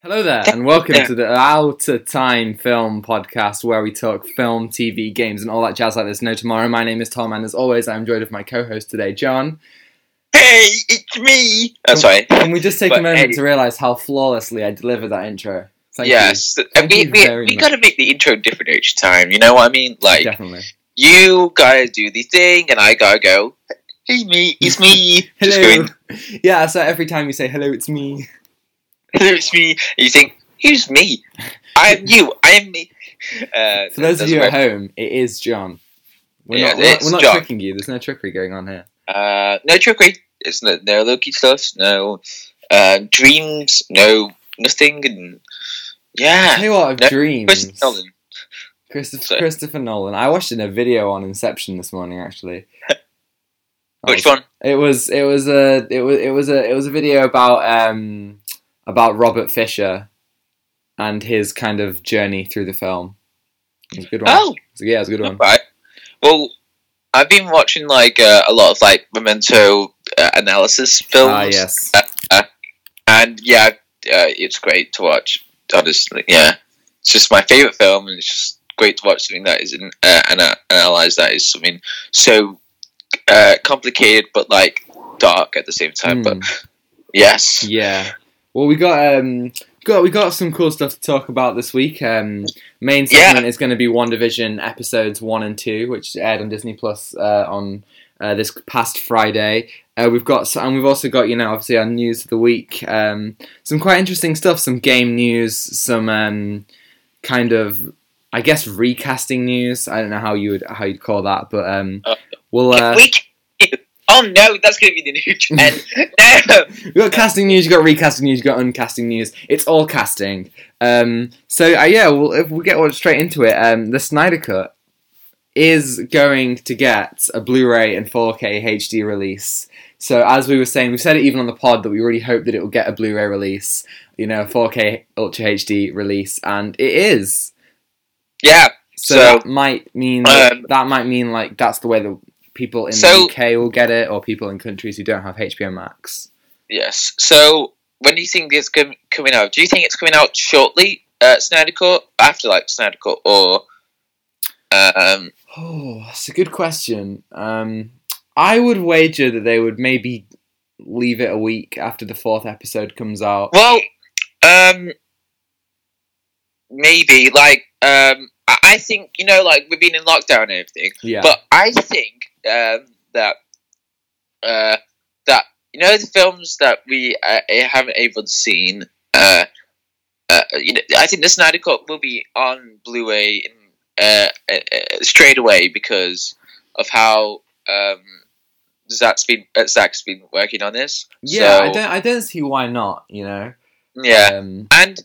Hello there, and welcome to the Outatime Film Podcast, where we talk film, TV, games, and all that jazz like there's no tomorrow. My name is Tom, and as always, I'm joined with my co-host today, John. Hey, it's me. Oh, That's right. Can we just take a moment hey. to realize how flawlessly I delivered that intro? Thank yes, you. Thank we we, we gotta make the intro different each time. You know what I mean? Like Definitely. you gotta do the thing, and I gotta go. Hey, me, it's me. Hello. going, Yeah, so every time you say hello, it's me. It's me. And you think, who's me? I am you. I am me. Uh, For those of you at home, it is John. We're Yeah, not, we're not, we're not John. tricking you. There's no trickery going on here. Uh, no trickery. It's no, no Loki stuff. No uh, dreams. No nothing. And yeah, Tell you what, I've No, dreamed. Chris Nolan. Christopher, So- Christopher Nolan. I watched in a video on Inception this morning, actually. Which was- one? It was it was a it was it was a it was a video about um about Robert Fischer and his kind of journey through the film. It was a good one. Oh, yeah, it's a good one. Right. Well, I've been watching like uh, a lot of like memento uh, analysis films. Ah, yes. And yeah, uh, it's great to watch. Honestly, yeah, it's just my favorite film, and it's just great to watch something that is in, uh, ana- analyze that is something so uh, complicated but like dark at the same time. But Hmm. yes, Yeah. Well, we got um got we got some cool stuff to talk about this week. Um, main Yeah. segment is going to be WandaVision episodes one and two, which aired on Disney Plus uh, on uh, this past Friday. Uh, we've got and we've also got you know obviously our news of the week. Um, some quite interesting stuff. Some game news. Some um, kind of I guess recasting news. I don't know how you would how you'd call that, but um, Uh, we'll. Uh. Oh no, that's going to be the new trend. no. You got casting news, you got recasting news, you got uncasting news. It's all casting. Um, so uh, yeah, well, if we get straight into it, um, the Snyder Cut is going to get a Blu-ray and 4K HD release. So as we were saying, we said it even on the pod that we really hope that it will get a Blu-ray release, you know, 4K Ultra HD release, and it is. Yeah. So, So, that might mean that, um, that might mean like that's the way that people in So- the UK will get it, or people in countries who don't have HBO Max. Yes. So, when do you think it's com- coming out? Do you think it's coming out shortly, uh, Snyder Cut, after like Snyder Cut, or um, Oh, that's a good question. Um, I would wager that they would maybe leave it a week after the fourth episode comes out. well, um, maybe like um, I-, I think you know, like we've been in lockdown and everything, Yeah. but I think um, that uh, that you know the films that we uh, haven't able to seen. Uh, uh, you know, I think the Snyder Cut will be on Blu-ray in, uh, uh, uh, straight away because of how um, Zack's been uh, Zack's been working on this. yeah, So, I don't. I don't see why not. You know. Yeah, Um, and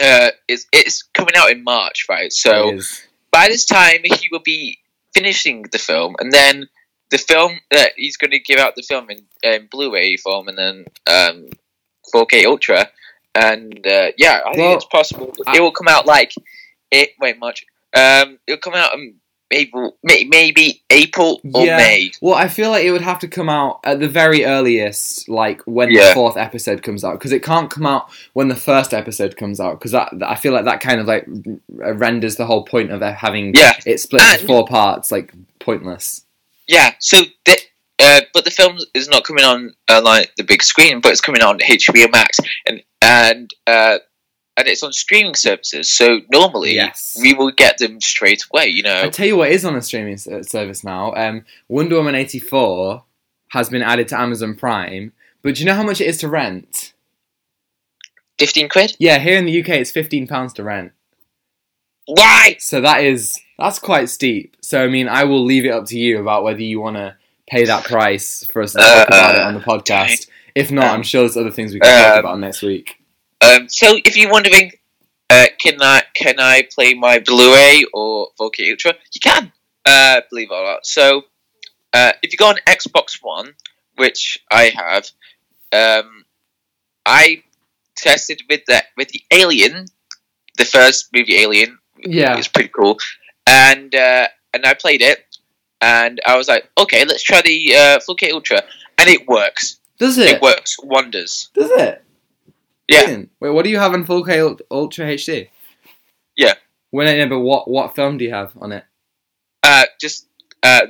uh, it's it's coming out in March, right? So by this time he will be finishing the film, and then the film uh, he's going to give out the film in um, Blu-ray form, and then um, 4K Ultra, and uh, yeah, I Well, think it's possible I- it will come out like it. Wait, much. Um, it'll come out in April, may, maybe April or Yeah. May. Well, I feel like it would have to come out at the very earliest, like when the fourth episode comes out, because it can't come out when the first episode comes out, because that I feel like that kind of like renders the whole point of having Yeah, it split into four parts like pointless. yeah. So the. Uh, but the film is not coming on uh, like the big screen, but it's coming on HBO Max, and and uh, and it's on streaming services. So normally Yes. we will get them straight away. You know, I tell you what is on a streaming uh, service now. Um, Wonder Woman eighty four has been added to Amazon Prime, but do you know how much it is to rent? fifteen quid. Yeah, here in the UK it's fifteen pounds to rent. Why? So that is that's quite steep. So I mean, I will leave it up to you about whether you want to pay that price for us to talk Uh, about it on the podcast. If not, um, I'm sure there's other things we can talk um, about next week. Um, so if you're wondering, uh, can I can I play my Blu-ray or 4K Ultra? You can. Uh, believe it or not. So uh, if you go on Xbox One, which I have, um, I tested with that with the Alien, the first movie Alien. Yeah. it's pretty cool, and uh, and I played it, and I was like, okay, let's try the uh, 4K Ultra, and it works. Does It it? works wonders. Does it? Yeah. Brilliant. Wait, what do you have on 4K Ultra HD? Yeah. No, no, but what what film do you have on it? Uh, just uh,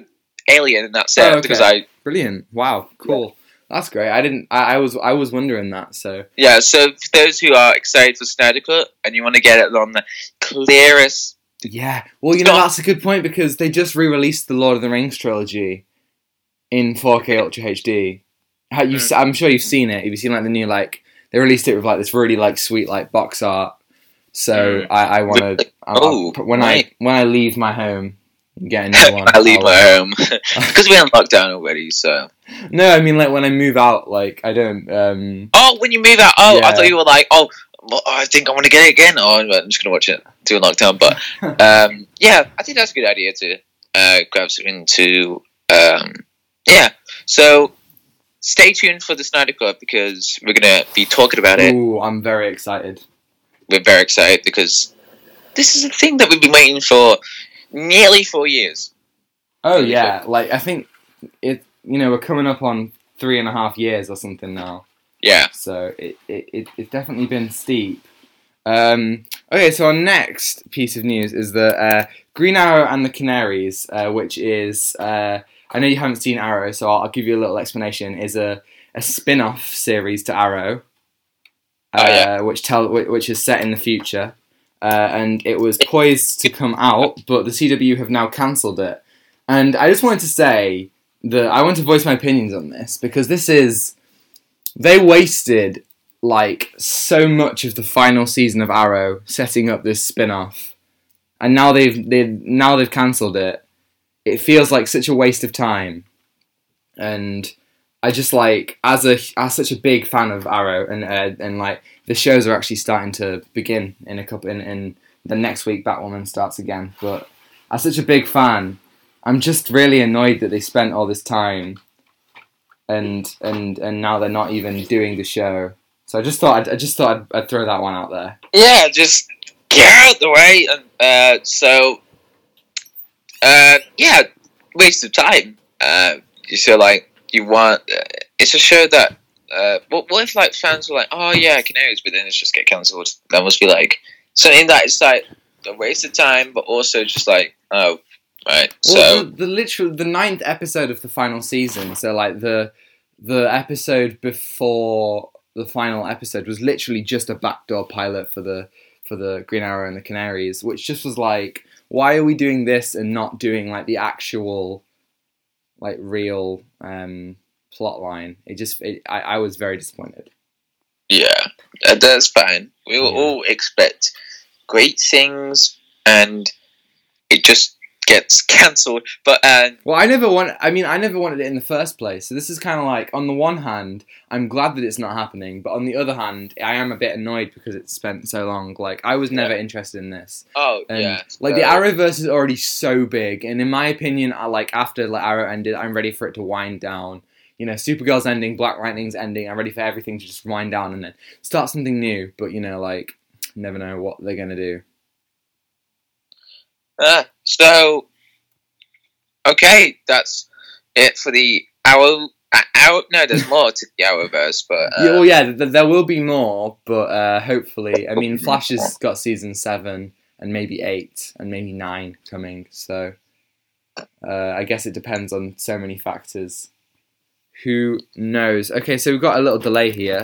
Alien, and that's it. Oh, okay. Because I Brilliant. Wow. Cool. That's great. I didn't. I, I was. I was wondering that. So. yeah. So for those who are excited for Snyder Cut and you want to get it on the clearest, Yeah. Well, you know that's a good point because they just re-released the Lord of the Rings trilogy in 4K Ultra HD. How you? Hmm. I'm sure you've seen it. Have you seen like the new like they released it with like this really like sweet like box art. So Mm. I, I want to. Oh, when right. I when I leave my home, and get a new one. I leave I'll- my home because we're in lockdown already. So No, I mean like when I move out, like I don't. um oh, when you move out, oh, I thought you were like, oh, well, I think I want to get it again. Oh, I'm just gonna watch it do a lockdown. But um, yeah, I think that's a good idea to uh, grab something to um, yeah. So stay tuned for the Snyder Cut because we're gonna be talking about it. Ooh, I'm very excited. We're very excited because this is a thing that we've been waiting for nearly four years. Oh Really yeah, like I think it. You know, we're coming up on three and a half years or something now. Yeah. So it, it, it it's definitely been steep. Um, okay, so our next piece of news is that uh, Green Arrow and the Canaries, uh, which is uh, I know you haven't seen Arrow, so I'll, I'll give you a little explanation. Is a a spin-off series to Arrow, uh, Oh, yeah. which tell which is set in the future, uh, and it was poised to come out, but the CW have now cancelled it. And I just wanted to say that I want to voice my opinions on this because this is they wasted like so much of the final season of Arrow setting up this spin-off. And now they've they now they've cancelled it. It feels like such a waste of time. And I just like as a as such a big fan of Arrow and uh, and like the shows are actually starting to begin in a couple in, in the next week Batwoman starts again. But as such a big fan, I'm just really annoyed that they spent all this time and and and now they're not even doing the show. So I just thought I'd, I just thought I'd, I'd throw that one out there. Yeah, just get out the way. And uh, so, uh, yeah, waste of time. Uh, you feel like you want. Uh, it's a show that. Uh, what, what if like fans were like, oh yeah, Canaries, but then it's just get cancelled? That must be like something that is like a waste of time, but also just like, oh, right. Well, So the, the literal the ninth episode of the final season. So like the the episode before the final episode was literally just a backdoor pilot for the for the Green Arrow and the Canaries, which just was like, why are we doing this and not doing like the actual like real um, plot line? It just it, I, I was very disappointed. yeah, that's fine. We will Yeah. all expect great things, and it just gets cancelled. But uh, Well, I never want. I mean, I never wanted it in the first place. So this is kind of like, on the one hand, I'm glad that it's not happening, but on the other hand, I am a bit annoyed because it's spent so long. Like, I was never interested in this. oh And yeah, like the Arrowverse is already so big, and in my opinion, I like after like Arrow ended, I'm ready for it to wind down. You know, Supergirl's ending, Black Lightning's ending. I'm ready for everything to just wind down and then start something new. But you know, like, never know what they're gonna do. Uh, so, okay, that's it for the hour. Uh, hour no, there's more to the Arrowverse, but uh, yeah, well, yeah, th- there will be more, but uh, hopefully, I mean, Flash has got season seven and maybe eight and maybe nine coming. So uh, I guess it depends on so many factors. Who knows? Okay, so we've got a little delay here.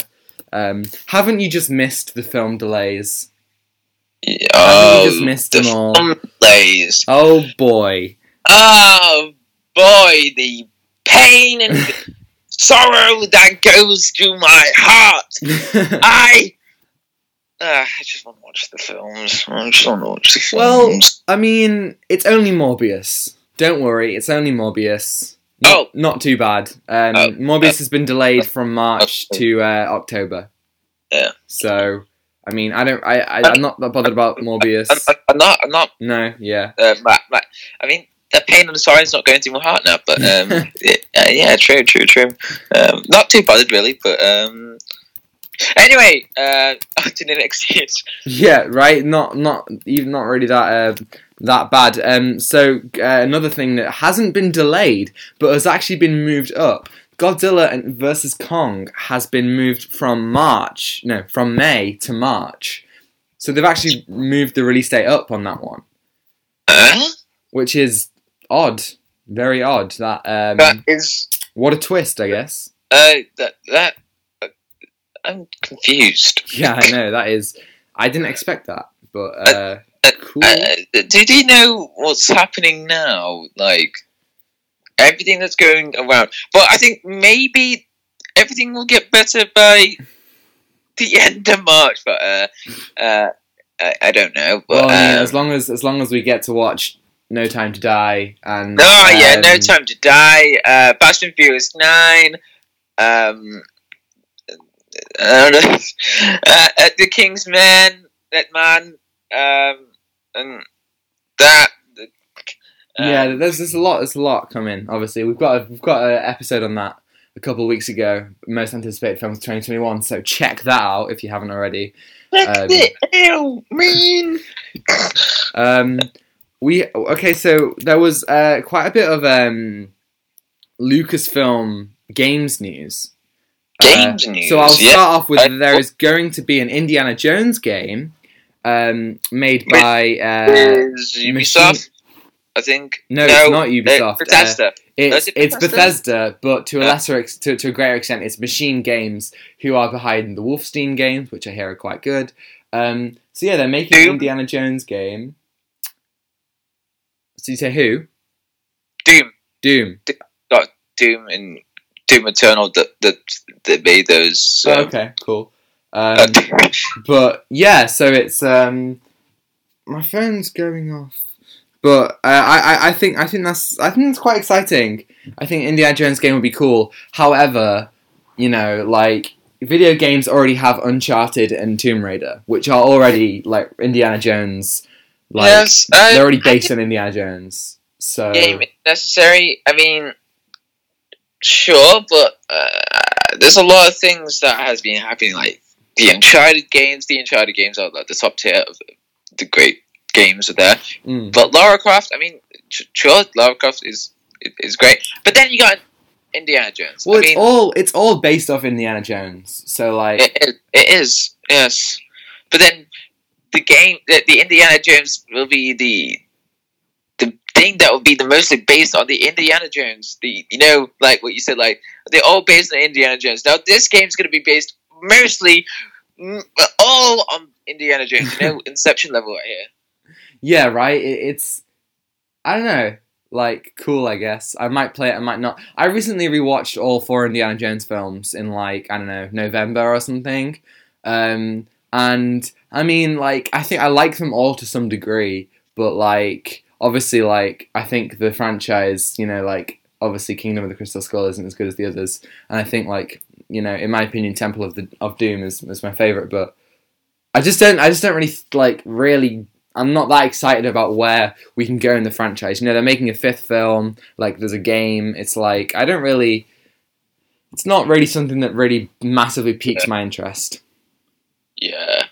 Um, haven't you just missed the film delays? You oh, just missed the them all? Oh boy! Oh boy, the pain and the sorrow that goes through my heart. I. Uh, I just want to watch the films. I just want to watch the Well. I mean, it's only Morbius. Don't worry, it's only Morbius. Not, Oh. not too bad. Um, Oh, Morbius has been delayed from March okay. to uh, October. Yeah. So, I mean, I don't. I, I I'm not that bothered about Morbius. I'm, I'm- not. I'm not. No, yeah. Uh, my, my, I mean, the pain and the is not going through my heart now. But um, it, uh, yeah, true, true, true. Um, not too bothered really, but um. Anyway, uh, on to the next news. Yeah, right. Not not even not really that uh, that bad. Um, so uh, another thing that hasn't been delayed but has actually been moved up Godzilla and versus Kong has been moved from March, no, from May to March. So they've actually moved the release date up on that one, Huh? which is odd, very odd. That um, That is what a twist, I guess. uh that that uh, I'm confused. Yeah, I know that is. I didn't expect that, but uh, uh, cool. Uh, did he know what's happening now? Like everything that's going around. But I think maybe everything will get better by the end of March. But uh, uh, I, I don't know. But well, mean, um, as long as as long as we get to watch No Time to Die and oh yeah, No um, Time to Die. Uh, Fast and Furious Nine. Um, I don't know. Uh, uh, the King's Man. That man. Um, and that. Uh, yeah, there's there's a lot there's a lot coming. Obviously, we've got a, we've got an episode on that a couple of weeks ago. Most anticipated films 2021. So check that out if you haven't already. Check Um, it out, man. Um, we okay. So there was uh, quite a bit of um, Lucasfilm games news. Games Uh, news. So I'll yeah. start off with I- there is going to be an Indiana Jones game um, made by uh, Ubisoft? I think. no, No, it's not uh, Ubisoft. Uh, Bethesda. it's is it it's Bethesda? Bethesda, but to a lesser ex- to, to a greater extent, it's Machine Games who are behind the Wolfenstein games, which I hear are quite good. Um, so yeah, they're making an Doom? Indiana Jones game. So you say who? Doom, Doom. Doom, and Doom Eternal that that that made those. So. Oh, okay, cool. Um, Uh, but yeah, so it's um, my phone's going off. But uh, I, I, I think I think that's I think it's quite exciting. I think Indiana Jones game would be cool. However, you know, like video games already have Uncharted and Tomb Raider, which are already like Indiana Jones. Like yes, I, they're already based on Indiana Jones. So game necessary. I mean, sure, but uh, there's a lot of things that has been happening, like the Uncharted games. The Uncharted games are like the top tier of the great games are there. mm. But Lara Croft, I mean, sure, Lara Croft is is great. But then you got Indiana Jones. well, I it's mean, all it's all based off Indiana Jones. So like it, it, it is yes. But then the game, the, the Indiana Jones will be the the thing that will be the mostly based on the Indiana Jones. The you know, like what you said, like they're all based on Indiana Jones. Now this game's going to be based mostly all on Indiana Jones. You know, Inception level right here. Yeah, right. It, it's I don't know, like cool. I guess I might play it. I might not. I recently rewatched all four Indiana Jones films in like I don't know November or something. Um, and I mean, like I think I like them all to some degree, but like obviously, like I think the franchise, you know, like obviously Kingdom of the Crystal Skull isn't as good as the others, and I think like you know, in my opinion, Temple of the of Doom is is my favorite, but. I just don't. I just don't really like. Really, I'm not that excited about where we can go in the franchise. You know, they're making a fifth film. Like, there's a game. It's like I don't really. It's not really something that really massively piques my interest. Yeah.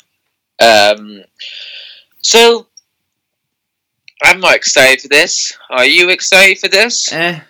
Um. So I'm not excited for this. Are you excited for this? Eh,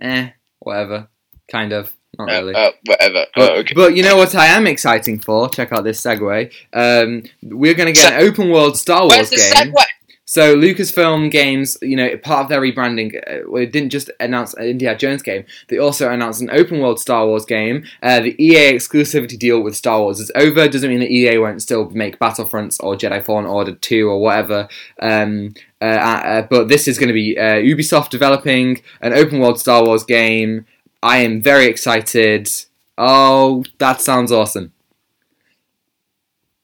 eh, whatever. Kind of. Not Uh, really. uh, whatever. But, oh, okay. but you know what I am exciting for? Check out this segue. Um, we're going to get an open world Star Wars Where's the game. segue? So Lucasfilm Games, you know, part of their rebranding, uh, well, didn't just announce an Indiana Jones game. They also announced an open world Star Wars game. Uh, the EA exclusivity deal with Star Wars is over. Doesn't mean that EA won't still make Battlefronts or Jedi Fallen Order two or whatever. Um, uh, uh, but this is going to be uh, Ubisoft developing an open world Star Wars game. I am very excited. Oh, that sounds awesome.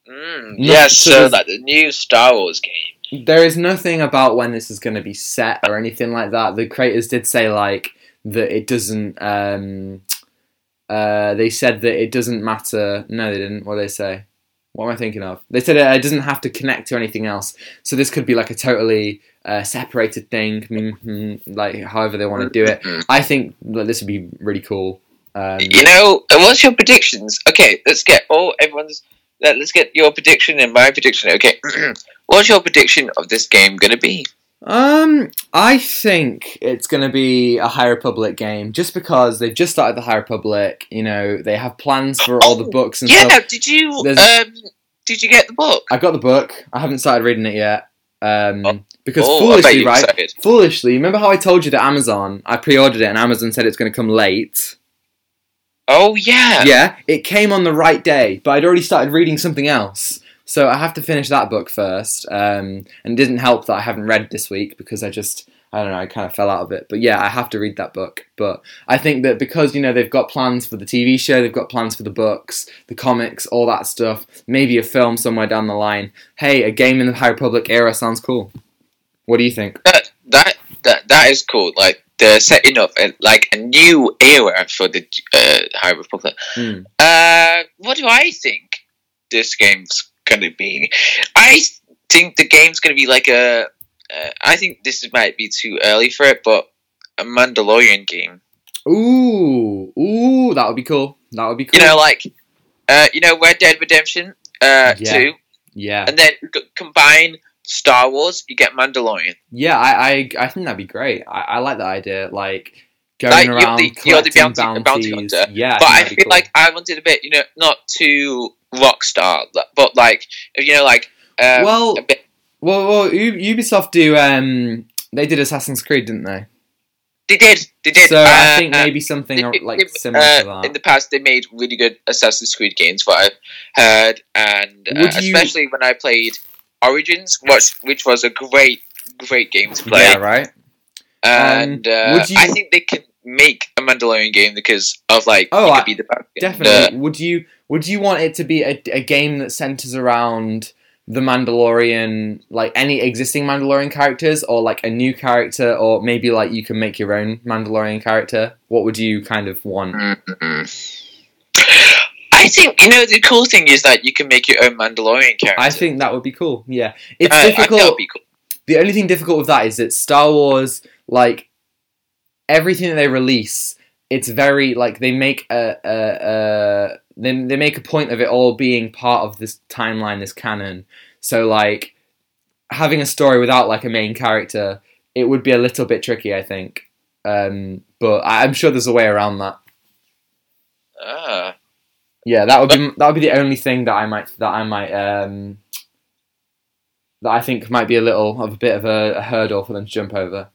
Mm, yes, so like the new Star Wars game. There is nothing about when this is going to be set or anything like that. The creators did say like that it doesn't. Um, uh, they said that it doesn't matter. No, they didn't. What did they say? What am I thinking of? They said it doesn't have to connect to anything else. So this could be like a totally uh, separated thing. Mhm, Like however they want to do it. Mhm. I think this would be really cool. Um, You know, what's your predictions? Okay, let's get all everyone's. Let, let's get your prediction and my prediction. Okay, what's your prediction of this game gonna be? Um, I think it's going to be a High Republic game, just because they've just started the High Republic. You know, they have plans for all the Oh, books and stuff. Yeah, did you There's- um did you get the book? I got the book. I haven't started reading it yet. Um, Oh. Because oh, foolishly, right? excited. Foolishly, remember how I told you that Amazon? I pre-ordered it, and Amazon said it's going to come late. Oh yeah. Yeah, it came on the right day, but I'd already started reading something else. So I have to finish that book first. Um, and it didn't help that I haven't read this week because I just, I don't know, I kind of fell out of it. But yeah, I have to read that book. But I think that because, you know, they've got plans for the TV show, they've got plans for the books, the comics, all that stuff, maybe a film somewhere down the line. Hey, a game in the High Republic era sounds cool. What do you think? That that that that is cool. Like they're setting up a, like a new era for the uh, High Republic. Hmm. Uh, what do I think this game's gonna be? I think the game's gonna be like a. Uh, I think this might be too early for it, but a Mandalorian game. Ooh, ooh, that would be cool. That would be cool. You know, like uh, you know, Red Dead Redemption uh, Yeah. two, yeah. and then combine Star Wars, you get Mandalorian. Yeah, I, I, I think that'd be great. I, I like that idea. Like going Like, you're around the- you're the collecting bounty- bounty bounties. hunter. Yeah, but think I feel cool. like I wanted a bit, you know, not too rock star, but like you know, like um, Well, a bit. well, well, Ubisoft do. Um, they did Assassin's Creed, didn't they? They did, they did. So I think uh, maybe something they- like they- similar uh, to that. In the past, they made really good Assassin's Creed games, what I've heard, and uh, you- especially when I played Origins, which which was a great, great game to play. yeah, right. And uh, would you- I think they could make a Mandalorian game because of like Oh, I- be the Definitely. Would you Would you want it to be a, a game that centers around the Mandalorian, like any existing Mandalorian characters, or like a new character, or maybe like you can make your own Mandalorian character? What would you kind of want? Mm-mm. I think you know the cool thing is that you can make your own Mandalorian character. I think that would be cool. Yeah, it's Uh, difficult. would be cool. the only thing difficult with that is that Star Wars, like everything that they release, it's very like they make a, a, a they, they make a point of it all being part of this timeline, this canon. So like having a story without like a main character, it would be a little bit tricky, I think. Um, but I'm sure there's a way around that. Ah. Yeah, that would be that would be the only thing that I might that I might um, that I think might be a little of a bit of a, a hurdle for them to jump over.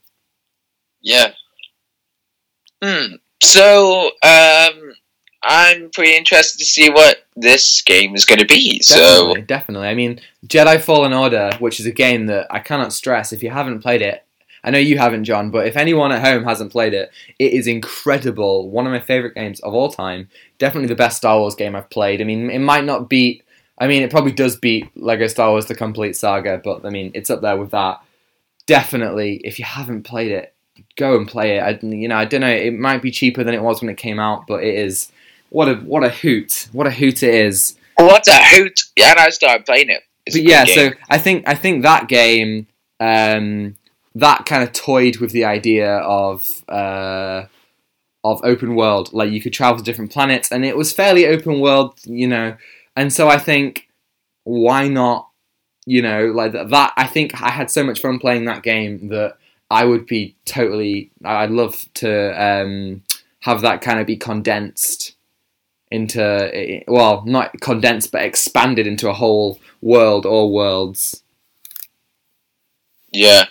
Yeah. Hmm. So, um, I'm pretty interested to see what this game is going to be. So, Definitely, definitely. I mean, Jedi Fallen Order, which is a game that I cannot stress if you haven't played it. I know you haven't, John, but if anyone at home hasn't played it, it is incredible. One of my favorite games of all time. Definitely the best Star Wars game I've played. I mean, it might not beat. I mean, it probably does beat Lego Star Wars: The Complete Saga, but I mean, it's up there with that. Definitely, if you haven't played it, go and play it. I, you know, I don't know. It might be cheaper than it was when it came out, but it is what a what a hoot! What a hoot it is. what a hoot! Yeah, and I started playing it. It's but yeah, so I think I think that game um, that kind of toyed with the idea of uh, of open world, like you could travel to different planets, and it was fairly open world, you know. And so I think why not, you know, like that. that I think I had so much fun playing that game that I would be totally. I'd love to um, have that kind of be condensed into well, not condensed, but expanded into a whole world or worlds. yeah.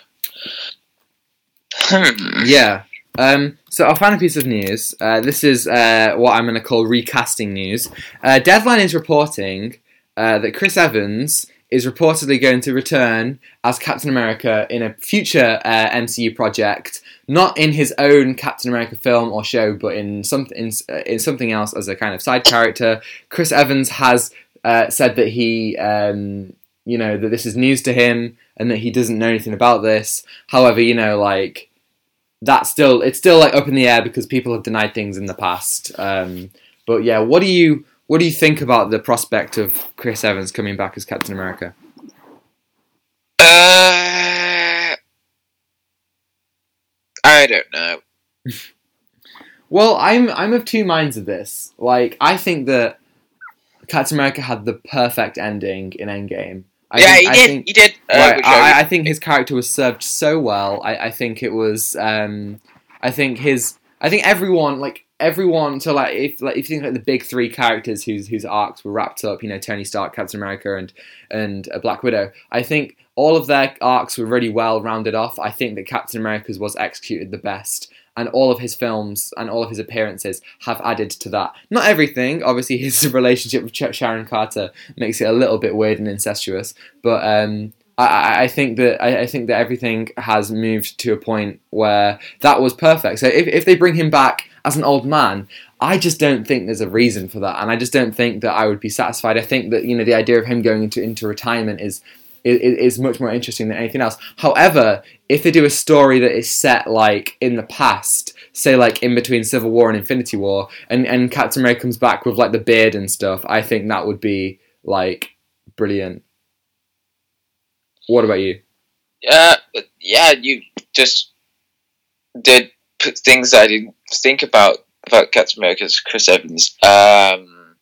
Yeah. Um, so our final piece of news. Uh, this is uh, what I'm going to call recasting news. Uh, Deadline is reporting uh, that Chris Evans is reportedly going to return as Captain America in a future uh, MCU project, not in his own Captain America film or show, but in something in, uh, in something else as a kind of side character. Chris Evans has said that he, um, you know, that this is news to him and that he doesn't know anything about this. However, you know, like that's still it's still like up in the air because people have denied things in the past. Um, but yeah, what do you what do you think about the prospect of Chris Evans coming back as Captain America? Uh, I don't know. Well, I'm I'm of two minds of this. Like, I think that Captain America had the perfect ending in Endgame, I yeah, think, he did. think- he did. Uh, right, I- I, I think his character was served so well. I, I think it was. Um, I think his. I think everyone like everyone. So like if like if you think like the big three characters whose whose arcs were wrapped up, you know, Tony Stark, Captain America, and and uh, Black Widow. I think all of their arcs were really well rounded off. I think that Captain America's was executed the best. And all of his films and all of his appearances have added to that. Not everything, obviously. His relationship with Sharon Carter makes it a little bit weird and incestuous, but um, I- I, I think that I, I think that everything has moved to a point where that was perfect. So if, if they bring him back as an old man, I just don't think there's a reason for that, and I just don't think that I would be satisfied. I think that you know the idea of him going into into retirement is is, is much more interesting than anything else. However, if they do a story that is set like in the past, say like in between Civil War and Infinity War, and and Captain America comes back with like the beard and stuff, I think that would be like brilliant. What about you? Uh, yeah, you just did things I didn't think about about Captain America's Chris Evans. Um,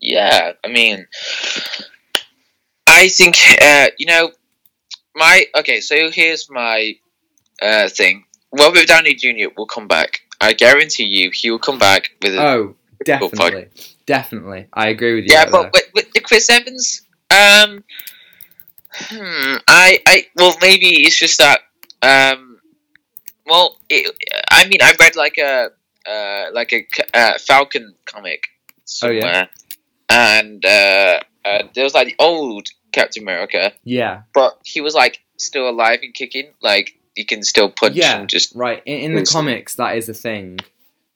yeah, I mean, I think uh, you know my okay. So here's my uh, thing. Robert Downey Jr. will come back. I guarantee you, he will come back with. A, Oh, definitely, definitely. I agree with you. yeah, but with, with the Chris Evans, um, hmm, I, I, well, maybe it's just that, um, well, it, I mean, I read like a, uh, like a uh, Falcon comic Oh, yeah? somewhere, and uh, uh, there was like the old Captain America, yeah, but he was like still alive and kicking, like he can still punch Yeah. and just. right. In, in the comics, that is a thing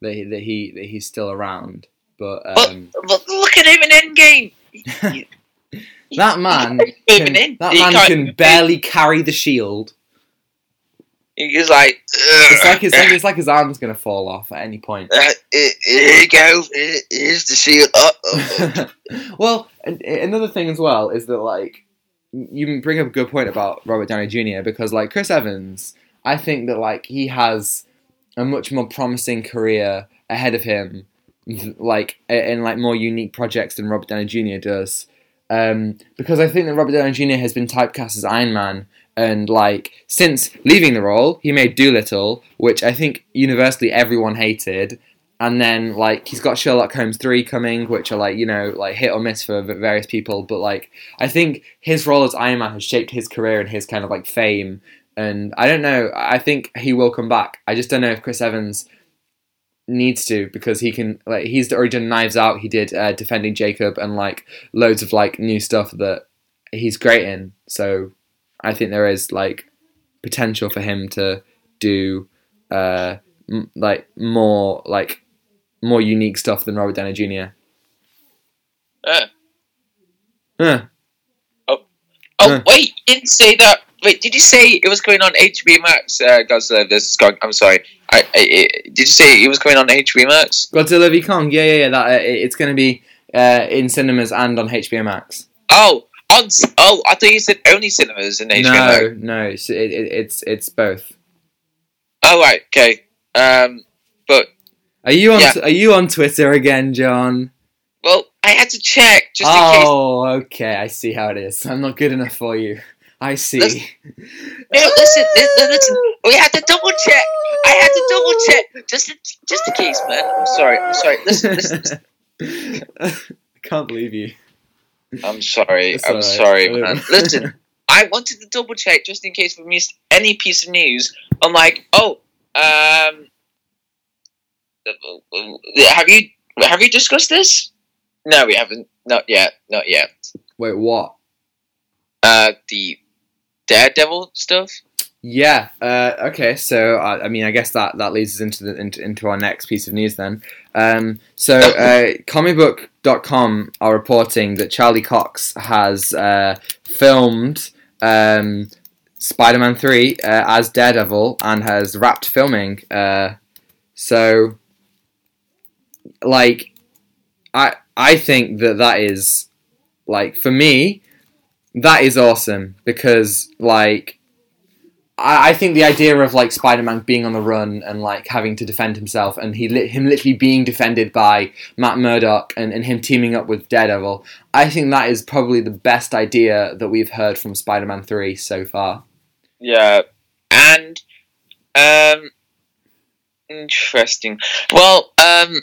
that he, that he that he's still around. But But- um, Look, look at him in Endgame. that man, can, that man can barely carry the shield. He's like, It's like it's like it's like his arm's gonna fall off at any point. Uh, here here you go. Here's the shield. Uh, uh, well, and, another thing as well is that like you bring up a good point about Robert Downey Jr. because like Chris Evans, I think that like he has a much more promising career ahead of him, like in like more unique projects than Robert Downey Jr. does. Um, because I think that Robert Downey Jr. has been typecast as Iron Man, and like since leaving the role, he made Dolittle, which I think universally everyone hated. And then like he's got Sherlock Holmes three coming, which are like you know like hit or miss for various people. But like I think his role as Iron Man has shaped his career and his kind of like fame. And I don't know. I think he will come back. I just don't know if Chris Evans needs to because he can like he's already done Knives Out. He did uh, Defending Jacob and like loads of like new stuff that he's great in. So I think there is like potential for him to do uh m- like more like more unique stuff than Robert Downey Jr. uh. Huh. Oh, Yeah. wait. You didn't say that. Wait, did you say it was going on HBO Max? Uh, Godzilla vs. Kong. I'm sorry. I, I, I, did you say it was going on HBO Max? Godzilla v Kong. Yeah, yeah, yeah. That uh, it's going to be uh, in cinemas and on HBO Max. Oh, on. Oh, I thought you said only cinemas in HBO No, no, it's, it, it, it's it's both. Oh, right. Okay. Um, but Are you on Yeah. Are you on Twitter again, John? well, I had to check just in case. oh, okay. I see how it is. I'm not good enough for you. I see. Listen- No, listen, li- li- listen. We had to double check. I had to double check just in, just in case, man. I'm sorry. I'm sorry. Listen, listen. I can't believe you. I'm sorry. I'm alright. sorry, man. Listen, I wanted to double check just in case we missed any piece of news. I'm like, oh, um, have you have you discussed this? No, we haven't. Not yet. Not yet. Wait, what? Uh, the Daredevil stuff. Yeah. Uh, okay. So I, I mean, I guess that, that leads us into the into, into our next piece of news then. Um, so uh, comicbook.com are reporting that Charlie Cox has uh, filmed um, Spider-Man three uh, as Daredevil and has wrapped filming. Uh, so, like, I I think that that is like for me that is awesome because like I, I think the idea of like Spider-Man being on the run and like having to defend himself, and he li- him literally being defended by Matt Murdock and, and him teaming up with Daredevil, I think that is probably the best idea that we've heard from Spider-Man Three so far. Yeah, and um, interesting. Well, um,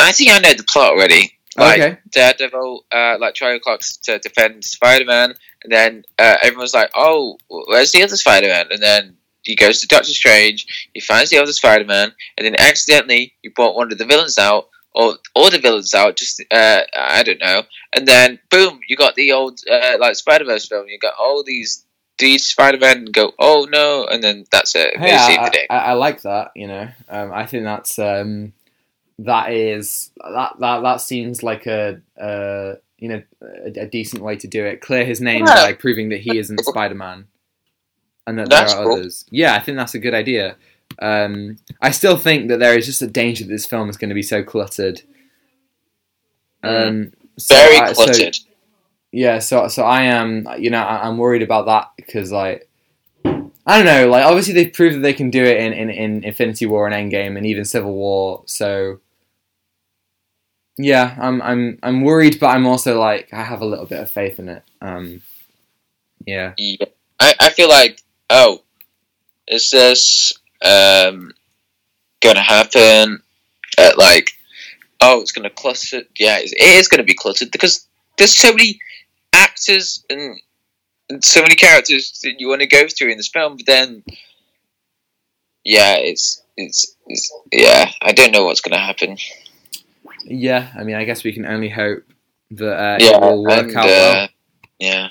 I think I know the plot already. Like okay. Daredevil, uh, like trying clocks to defend Spider-Man, and then uh, everyone's like, "Oh, where's the other Spider-Man?" And then he goes to Doctor Strange, he finds the other Spider-Man, and then accidentally he brought one of the villains out, or all the villains out. Just uh, I don't know. And then boom, you got the old uh, like Spider-Verse film. You got all these these Spider-Man and go, "Oh no," and then that's it. Hey, I. I, I like that. You know, um, I think that's um, that is that that that seems like a, a you know a, a decent way to do it. Clear his name Yeah. by proving that he isn't Spider-Man, and that That's there are cool. others. Yeah, I think that's a good idea. Um, I still think that there is just a danger that this film is going to be so cluttered. Um, so Very I- so- cluttered. yeah, so so I am, you know, I, I'm worried about that because like I don't know, like obviously they've proved that they can do it in, in, in Infinity War and Endgame and even Civil War. So yeah, I'm I'm I'm worried, but I'm also like I have a little bit of faith in it. Um, yeah, Yeah. I, I feel like, oh, is this um, gonna happen? At like, oh, it's gonna cluster. Yeah, it's, it is gonna be cluttered because there's so many actors and, and so many characters that you want to go through in this film. But then, yeah, it's it's, it's yeah. I don't know what's gonna happen. Yeah. I mean, I guess we can only hope that uh, yeah, it will work and, out well. uh, yeah.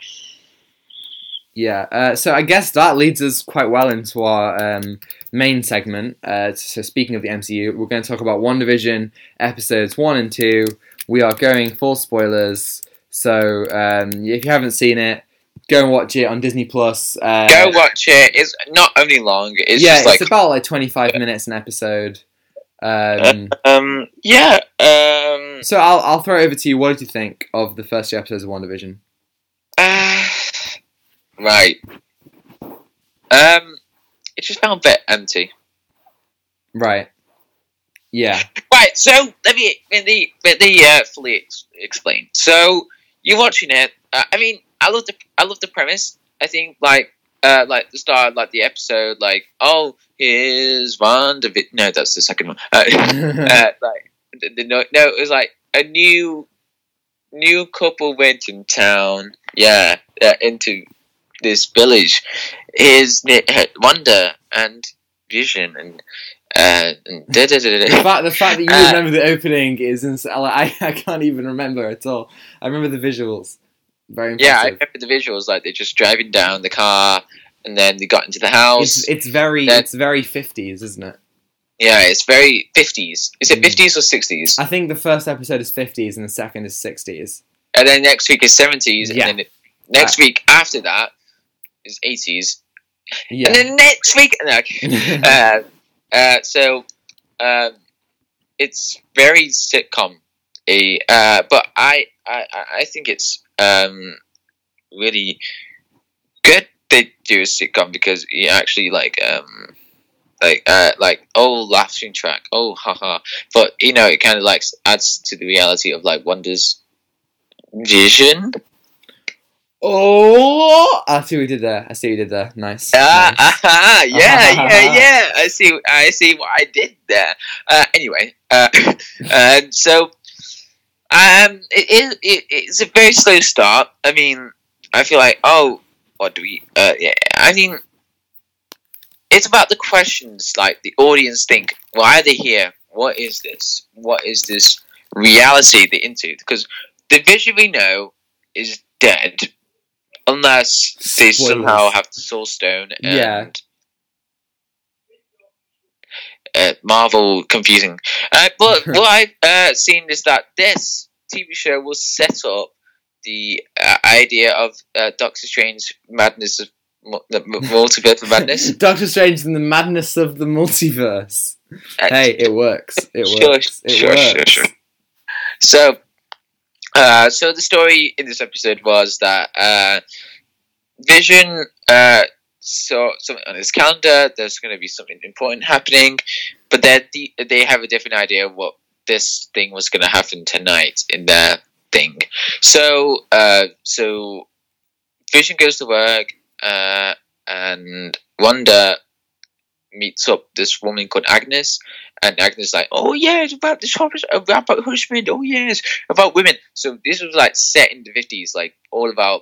Yeah, uh, so I guess that leads us quite well into our um, main segment. Uh, so, speaking of the MCU, we're going to talk about WandaVision episodes one and two. We are going full spoilers, so um, if you haven't seen it, go and watch it on Disney Plus. Uh, Go watch it. It's not only long. It's yeah, like it's about like twenty five minutes an episode. Um, um yeah um so I'll I'll throw it over to you. What did you think of the first two episodes of WandaVision? Uh, right. Um, it just felt a bit empty. Right. Yeah. Right. So let me let me let me uh, fully ex- explain. So you're watching it. Uh, I mean, I love the I love the premise. I think like uh like the start like the episode like oh one David no that's the second one uh, uh, like the, the, no no it was like a new new couple went in town yeah uh, into this village is Wanda and Vision and uh and da, da, da, da, the fact the fact that you Uh, remember the opening is ins- I I can't even remember at all. I remember the visuals. Very yeah I remember the visuals like they're just driving down the car and then they got into the house it's it's very That- it's very fifties, isn't it? yeah it's very 50s is it Mm. 50s or 60s I think the first episode is fifties and the second is sixties. and then next week is 70s and Yeah. then it, next week after that is 80s Yeah. and then next week no, okay. uh, uh, so um, it's very sitcom uh, but I, I I- I think it's um, really good they do a sitcom because you actually like um like uh like oh laughing track oh haha but you know it kind of like adds to the reality of like Wanda's vision oh, I see what you did there. I see what you did there. Nice. Ah, nice. aha, yeah, yeah, yeah. I see. I see what I did there. Uh, anyway, uh, uh, so um, it is. It, it's a very slow start. I mean, I feel like oh, what do we? Uh, yeah, I mean, it's about the questions like the audience think. Why are they here? What is this? What is this reality they're into? Because the vision we know is dead. Unless they Spoilers. somehow have the Soul Stone and Yeah. uh, Marvel confusing. Uh, but what I've uh, seen is that this TV show was set up the uh, idea of uh, Doctor Strange madness of mu- the mu- multiverse of madness. Doctor Strange and the madness of the multiverse. Uh, Hey, it works. It Sure, works. It sure, sure, works. sure. So, uh, so the story in this episode was that uh, Vision uh, saw something on his calendar. There's going to be something important happening, but they they have a different idea of what this thing was going to happen tonight in their thing. So, uh, so Vision goes to work, uh, and Wanda meets up this woman called Agnes, and Agnes is like, "Oh yeah, it's about this about husband. Oh yes, about women." So this was like set in the fifties, like all about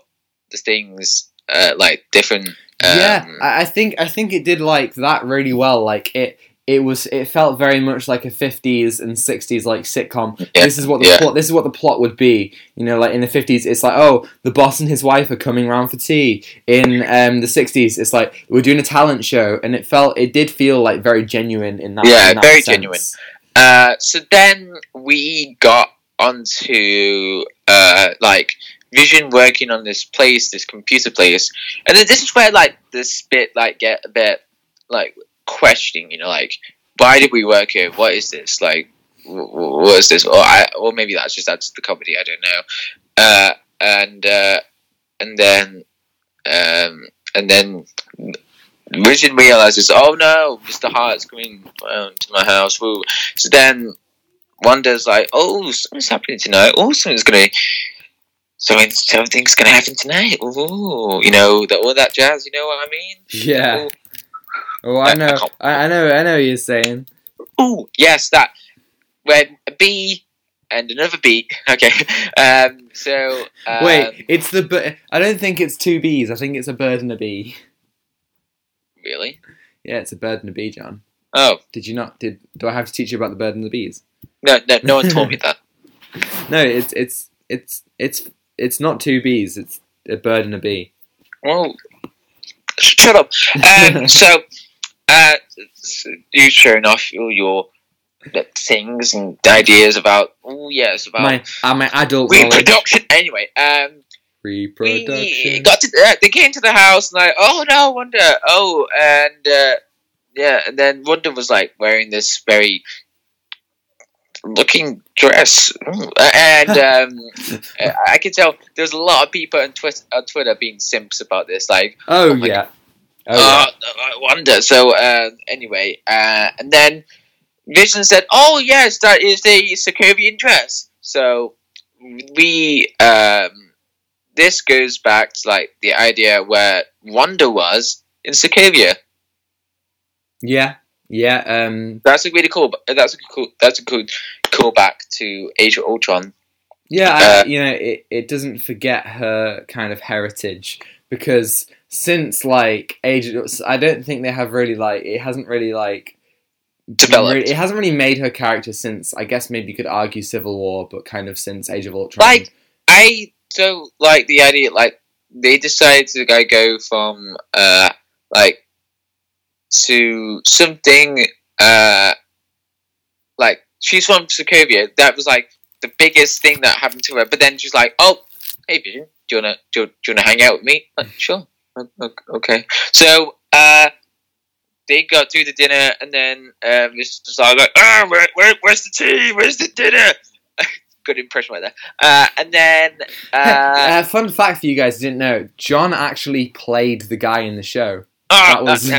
the things, uh, like different. Um, yeah, I think I think it did like that really well. Like it, it was it felt very much like a 50s and 60s like sitcom Yeah, this is what the yeah. plot this is what the plot would be you know like in the 50s it's like oh the boss and his wife are coming round for tea in um, the 60s it's like we're doing a talent show and it felt it did feel like very genuine in that Yeah, in that very sense. genuine. Uh, so then we got onto uh, like Vision working on this place, this computer place, and then this is where like this bit like get a bit like questioning, you know, like why did we work here? What is this? Like, wh- wh- what is this? Or I, or maybe that's just that's the comedy. I don't know. Uh, and uh, and then um, and then Vision realizes, oh no, Mr. Hart's coming um, to my house. Woo. So then Wanda's like, oh, something's happening tonight. Oh, something's gonna, something, something's gonna happen tonight. Ooh, you know, the, all that jazz. You know what I mean? yeah Ooh. Oh i know I, I know i know what you're saying Oh yes, that. When a B and another B. Okay. Um. So. Um, wait it's the bir- i don't think it's two bees i think it's a bird and a bee Really? yeah it's a bird and a bee john Oh did you not did do i have to teach you about the bird and the bees no, no, no one told me that. No, it's it's it's it's it's not two bees. It's a bird and a bee. Well, shut up. Um, so, uh, you showing off all your uh, things and ideas about. Oh yes, about my uh, my adult knowledge. reproduction. Anyway, um, we Reproduction. got to uh, they came to the house and like, oh no, Wanda. Oh, and uh, yeah, and then Wanda was like wearing this very looking dress, and um, I I could tell there's a lot of people on Twitter, on Twitter being simps about this, like. oh, oh yeah. Oh Uh, I wonder. So uh, anyway, uh, and then Vision said, "Oh yes, that is the Sokovian dress." So we um, this goes back to like the idea where Wanda was in Sokovia. yeah. Yeah. Yeah. Um. That's a really cool. That's a cool. That's a cool callback to Age of Ultron. Yeah. I, Uh, you know, it it doesn't forget her kind of heritage because since like age, I don't think they have really like it hasn't really like. Developed. really- it hasn't really made her character since I guess maybe you could argue Civil War, but kind of since Age of Ultron. Like I don't like the idea. Like they decided to go go from uh like to something uh like she's from Sokovia. That was like the biggest thing that happened to her. But then she's like, "Oh, hey Vision, do you wanna do, you- do you wanna hang out with me?" Like, sure, okay. So uh. They got through the dinner, and then um, this was all like, "Ah, where, where, where's the tea? Where's the dinner?" Good impression right there. Uh, and then uh, uh, fun fact for you guys who didn't know: John actually played the guy in the show. Oh, that was-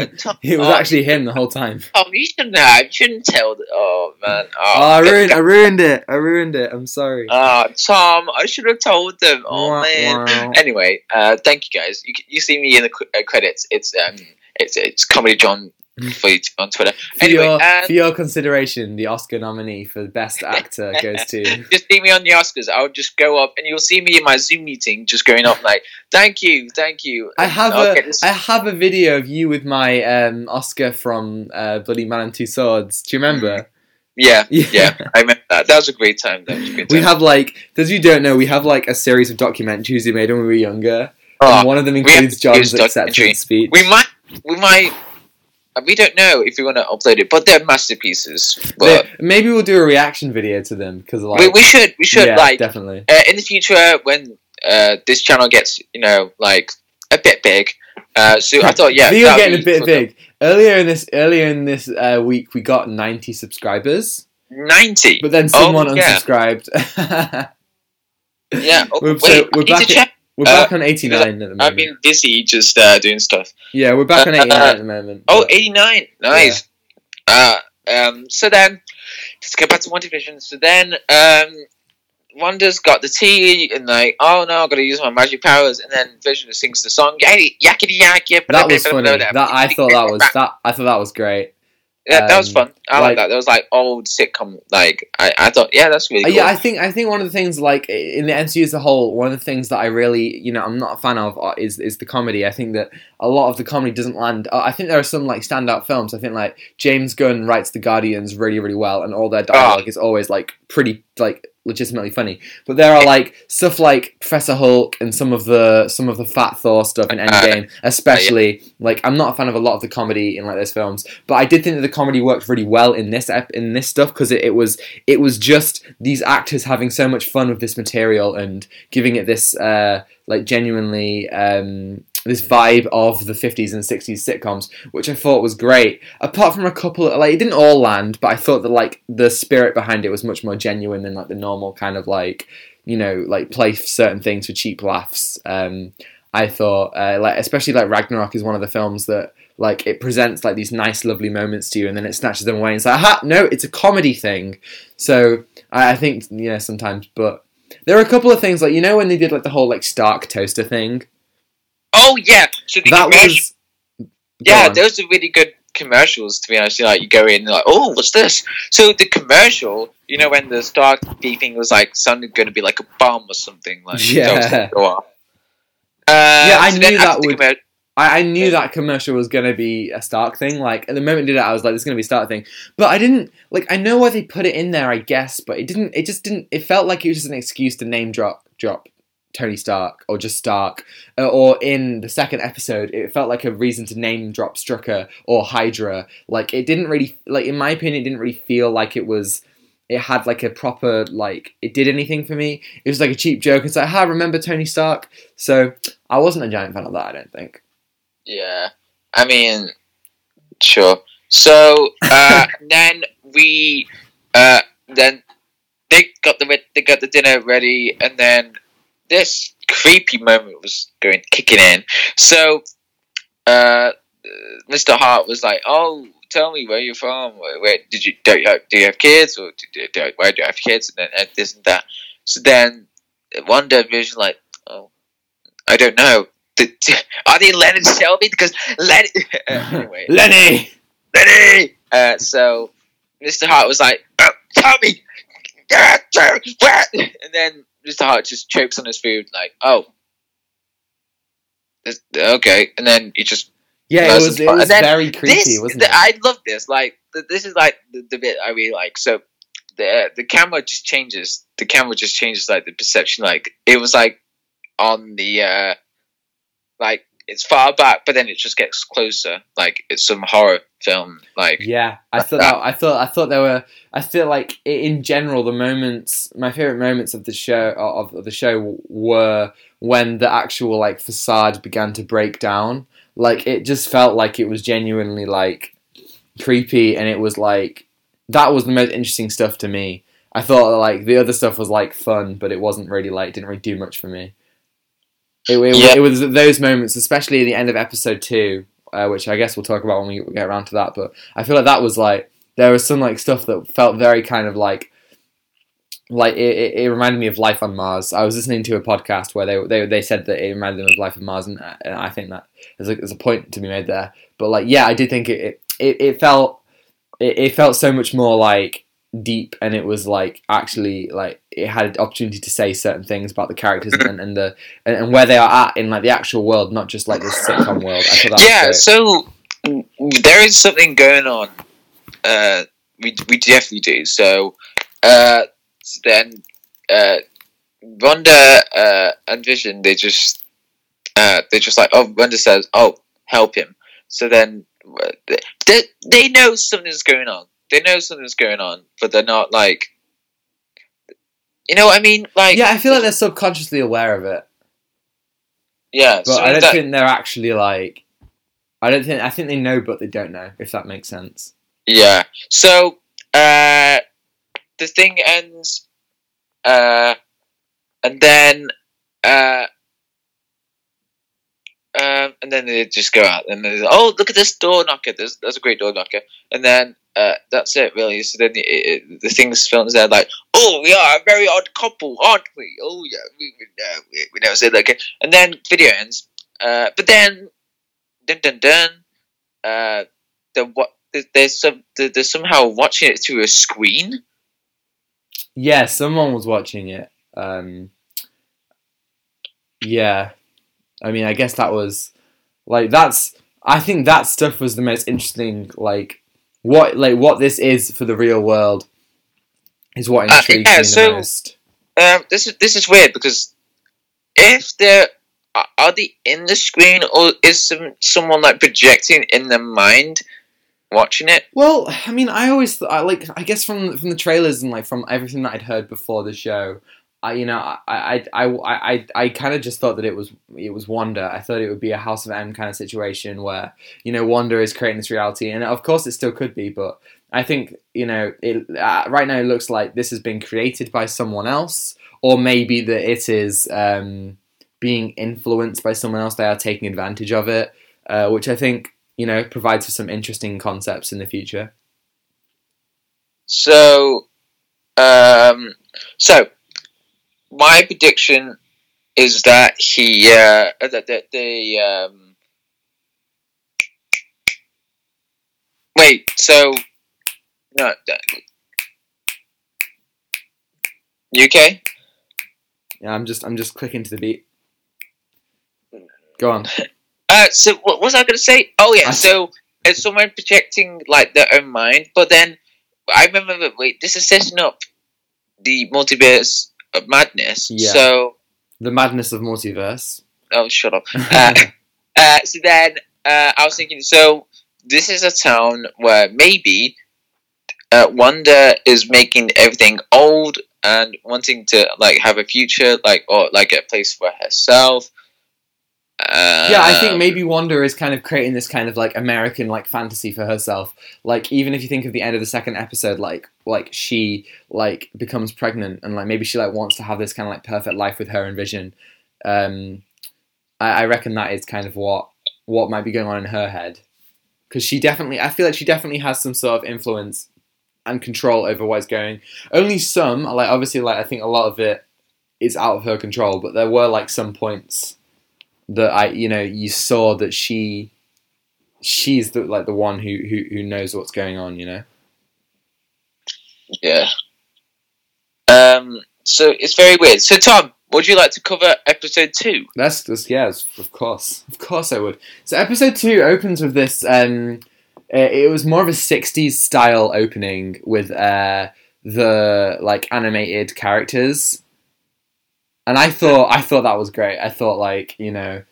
It was oh, actually him the whole time. Tom, you shouldn't have. You shouldn't tell. The, oh man. Oh, Oh, I ruined, I ruined it. I ruined it. I'm sorry. Oh, Tom, I should have told them. Oh man. Anyway, uh, thank you guys. You, you see me in the uh, credits. It's um, it's it's comedy John for you on Twitter. For, Anyway, your, for your consideration, the Oscar nominee for Best Actor goes to. Just see me on the Oscars. I'll just go up and you'll see me in my Zoom meeting, just going up like, "Thank you, thank you." I have I'll a I have a video of you with my um, Oscar from uh, Bloody Man and Two Swords. Do you remember? yeah, yeah. I remember that. That was a great time. That was a great time. We have like, those you don't know, we have like a series of documentaries we made when we were younger. Oh, and one of them includes John's acceptance speech. We might, we might, uh, we don't know if we want to upload it, but they're masterpieces. But They- maybe we'll do a reaction video to them because like we, we should, we should yeah, like definitely. uh, in the future when uh, this channel gets, you know, like a bit big. Uh, so I thought, yeah, Video's that'd getting a bit big. Earlier in this earlier in this uh, week, we got ninety subscribers, Ninety. but then Oh, someone yeah. unsubscribed. Yeah. Oh, We're- wait, so I we're need to at- check. We're Uh, back on 89 at the moment. I've been busy just uh, doing stuff. yeah, we're back on 89 at the moment. Oh, but- 89. Nice. Uh, um, so then, let's go back to WandaVision. So then, um, Wanda's got the tea and like, oh no, I've got to use my magic powers. And then Vision sings the song, yakety yak. that was funny. That I thought that was that I thought that was great. Yeah, that was um, fun. I like- like that. That was like old sitcom. Like I, I thought, yeah, that's really Uh, cool. Yeah, I think I think one of the things like in the MCU as a whole, one of the things that I really you know I'm not a fan of uh, is is the comedy. I think that a lot of the comedy doesn't land. uh, I think there are some like standout films. I think like James Gunn writes The Guardians really really well, and all their dialogue is always like pretty like legitimately funny. But there are like stuff like Professor Hulk and some of the some of the Fat Thor stuff in Endgame, especially. Like I'm not a fan of a lot of the comedy in like those films, but I did think that the comedy worked really well in this ep- in this stuff because it, it was it was just these actors having so much fun with this material and giving it this uh, like genuinely um, this vibe of the 50s and 60s sitcoms, which I thought was great. Apart from a couple, like it didn't all land, but I thought that like the spirit behind it was much more genuine than like the normal kind of like you know like play certain things for cheap laughs. Um, I thought uh, like especially like Ragnarok is one of the films that like it presents like these nice lovely moments to you and then it snatches them away and it's like ha no it's a comedy thing so I, I think yeah sometimes but there are a couple of things like you know when they did like the whole like Stark toaster thing oh yeah. So the that commercial- was yeah, on. those are really good commercials. To be honest, like you go in and like, oh, what's this? So the commercial, you know, when the Stark thing was like sounded going to be like a bomb or something, like Yeah. that was gonna go off. Uh, Yeah, I so knew that would- commer- I, I knew that commercial was gonna be a Stark thing. Like at the moment it did it, I was like, "This is gonna be a Stark thing," but I didn't like. I know why they put it in there, I guess, but it didn't. It just didn't. It felt like it was just an excuse to name drop drop Tony Stark or just Stark. Uh, or in the second episode, it felt like a reason to name drop Strucker or Hydra. Like it didn't really like, in my opinion, it didn't really feel like it was. It had like a proper like it did anything for me. It was like a cheap joke. It's like, "Ha, remember Tony Stark?" So I wasn't a giant fan of that. I don't think. Yeah, I mean, sure. So uh, then we, uh, then they got the they got the dinner ready, and then this creepy moment was going kicking in. So, uh, Mr. Hart was like, "Oh, tell me where you're from. Where, where did you do you have, do you have kids or do, do, where do you have kids?" And then and this and that. So then one day Vision like, "Oh, I don't know." The- Are they Lennon Shelby? Because Lenny. anyway, Lenny. Lenny. Uh, so Mr. Hart was like, uh, "Tell me, uh, where?" And then Mr. Hart just chokes on his food, like, "Oh, this- okay." And then he just Yeah, it was it was very creepy, this, wasn't the- it? I love this. Like th- this is like the, the bit I really like. So the the camera just changes. The camera just changes like the perception. Like it was like on the uh like it's far back, but then it just gets closer. Like it's some horror film. Like Yeah, I thought that, I thought I thought there were. I feel like in general the moments, my favorite moments of the show of, of the show were when the actual like facade began to break down. Like it just felt like it was genuinely like creepy, and it was like that was the most interesting stuff to me. I thought like the other stuff was like fun, but it wasn't really like didn't really do much for me. It, it, Yeah. it was those moments, especially at the end of episode two, uh, which I guess we'll talk about when we get around to that. But I feel like that was like there was some like stuff that felt very kind of like like it, it, it reminded me of Life on Mars. I was listening to a podcast where they they, they said that it reminded them of Life on Mars, and, and I think that there's a, there's a point to be made there. But like yeah, I did think it it, it, it felt it, it felt so much more like deep and it was like actually like it had an opportunity to say certain things about the characters and, and the and, and where they are at in like the actual world not just like this sitcom world I that yeah, so there is something going on. Uh, we we definitely do. So, uh, then, uh, Wanda uh, and Vision they just uh, they're just like, oh, Wanda says, oh, help him. So then uh, they they know something's going on. They know something's going on, but they're not like. You know what I mean? Like yeah I feel like they're subconsciously aware of it yeah. but so I don't that- think they're actually like I don't think I think they know but they don't know if that makes sense Yeah. So uh the thing ends uh and then uh and then they just go out and they're like, oh look at this door knocker. There's that's a great door knocker, and then uh, that's it really. So then it, it, the things films there like oh we are a very odd couple, aren't we? Oh yeah, we we, uh, we, we never said that again. And then video ends. Uh, but then dun dun dun. Uh, the what? There's some. They're somehow watching it through a screen. Yeah, someone was watching it. Um, yeah, I mean, I guess that was like that's. I think that stuff was the most interesting. Like what, like what this is for the real world, is what intrigues uh, yeah, me so, the most. Um, this is this is weird because if they're are they in the screen or is some someone like projecting in their mind watching it? Well, I mean, I always I like I guess from from the trailers and like from everything that I'd heard before the show, I you know I I I I, I kind of just thought that it was it was Wanda. I thought it would be a House of M kind of situation where you know Wanda is creating this reality, and of course it still could be, but I think you know it uh, right now it looks like this has been created by someone else, or maybe that it is um, being influenced by someone else. They are taking advantage of it, uh, which I think you know provides for some interesting concepts in the future. So, um, so my prediction is that he uh, that, that they um, wait. So no, UK. Yeah, I'm just I'm just clicking to the beat. Go on. Uh, so what was I going to say? Oh yeah, so it's someone projecting like their own mind, but then I remember. Wait, this is setting up the multiverse of madness. Yeah. So the madness of multiverse. Oh, shut up. uh, uh, so then uh, I was thinking. So this is a town where maybe uh, Wanda is making everything old and wanting to like have a future, like or like a place for herself. Uh, yeah, I think maybe Wanda is kind of creating this kind of like American like fantasy for herself. Like even if you think of the end of the second episode, like like she like becomes pregnant and like maybe she like wants to have this kind of like perfect life with her and Vision. Um, I, I reckon that is kind of what what might be going on in her head because she definitely I feel like she definitely has some sort of influence and control over what's going. Only some like obviously like I think a lot of it is out of her control, but there were like some points that I, you know, you saw that she, she's the like the one who who who knows what's going on, you know. Yeah. Um. So it's very weird. So Tom, would you like to cover episode two? That's just yes, of course, of course I would. So episode two opens with this. Um, it was more of a '60s style opening with uh the like animated characters and I thought I thought that was great. I thought like you know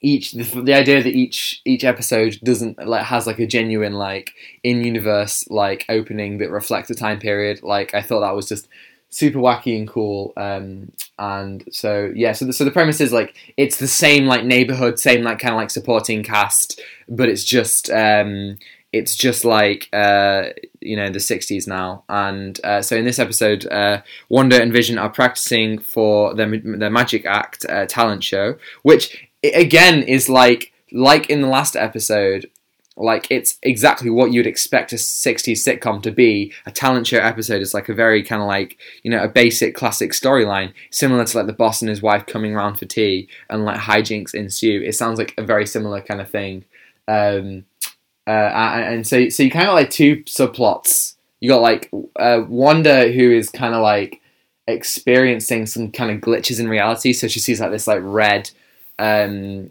each the, the, idea that each each episode doesn't like has like a genuine like in universe like opening that reflects the time period. Like I thought that was just super wacky and cool. Um, and so yeah, so the, so the premise is like it's the same like neighborhood, same like kind of like supporting cast, but it's just um, it's just like uh, you know the 60s now. And uh, so in this episode uh, wanda and vision are practicing for their, their magic act uh, talent show which again is like like in the last episode like it's exactly what you'd expect a 60s sitcom to be. A talent show episode is like a very kind of like you know a basic classic storyline similar to like the boss and his wife coming around for tea and like hijinks ensue. It sounds like a very similar kind of thing. Um, uh, and so so you kind of like two subplots. You got like uh, Wanda who is kind of like experiencing some kind of glitches in reality. So she sees like this like red um,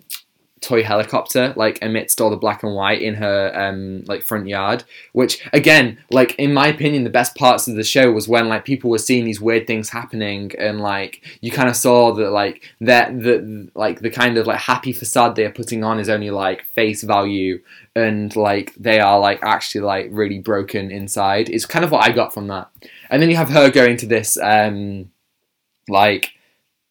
toy helicopter like amidst all the black and white in her um like front yard which again like in my opinion the best parts of the show was when like people were seeing these weird things happening and like you kind of saw that like that the like the kind of like happy facade they're putting on is only like face value and like they are like actually like really broken inside it's kind of what i got from that and then you have her going to this um like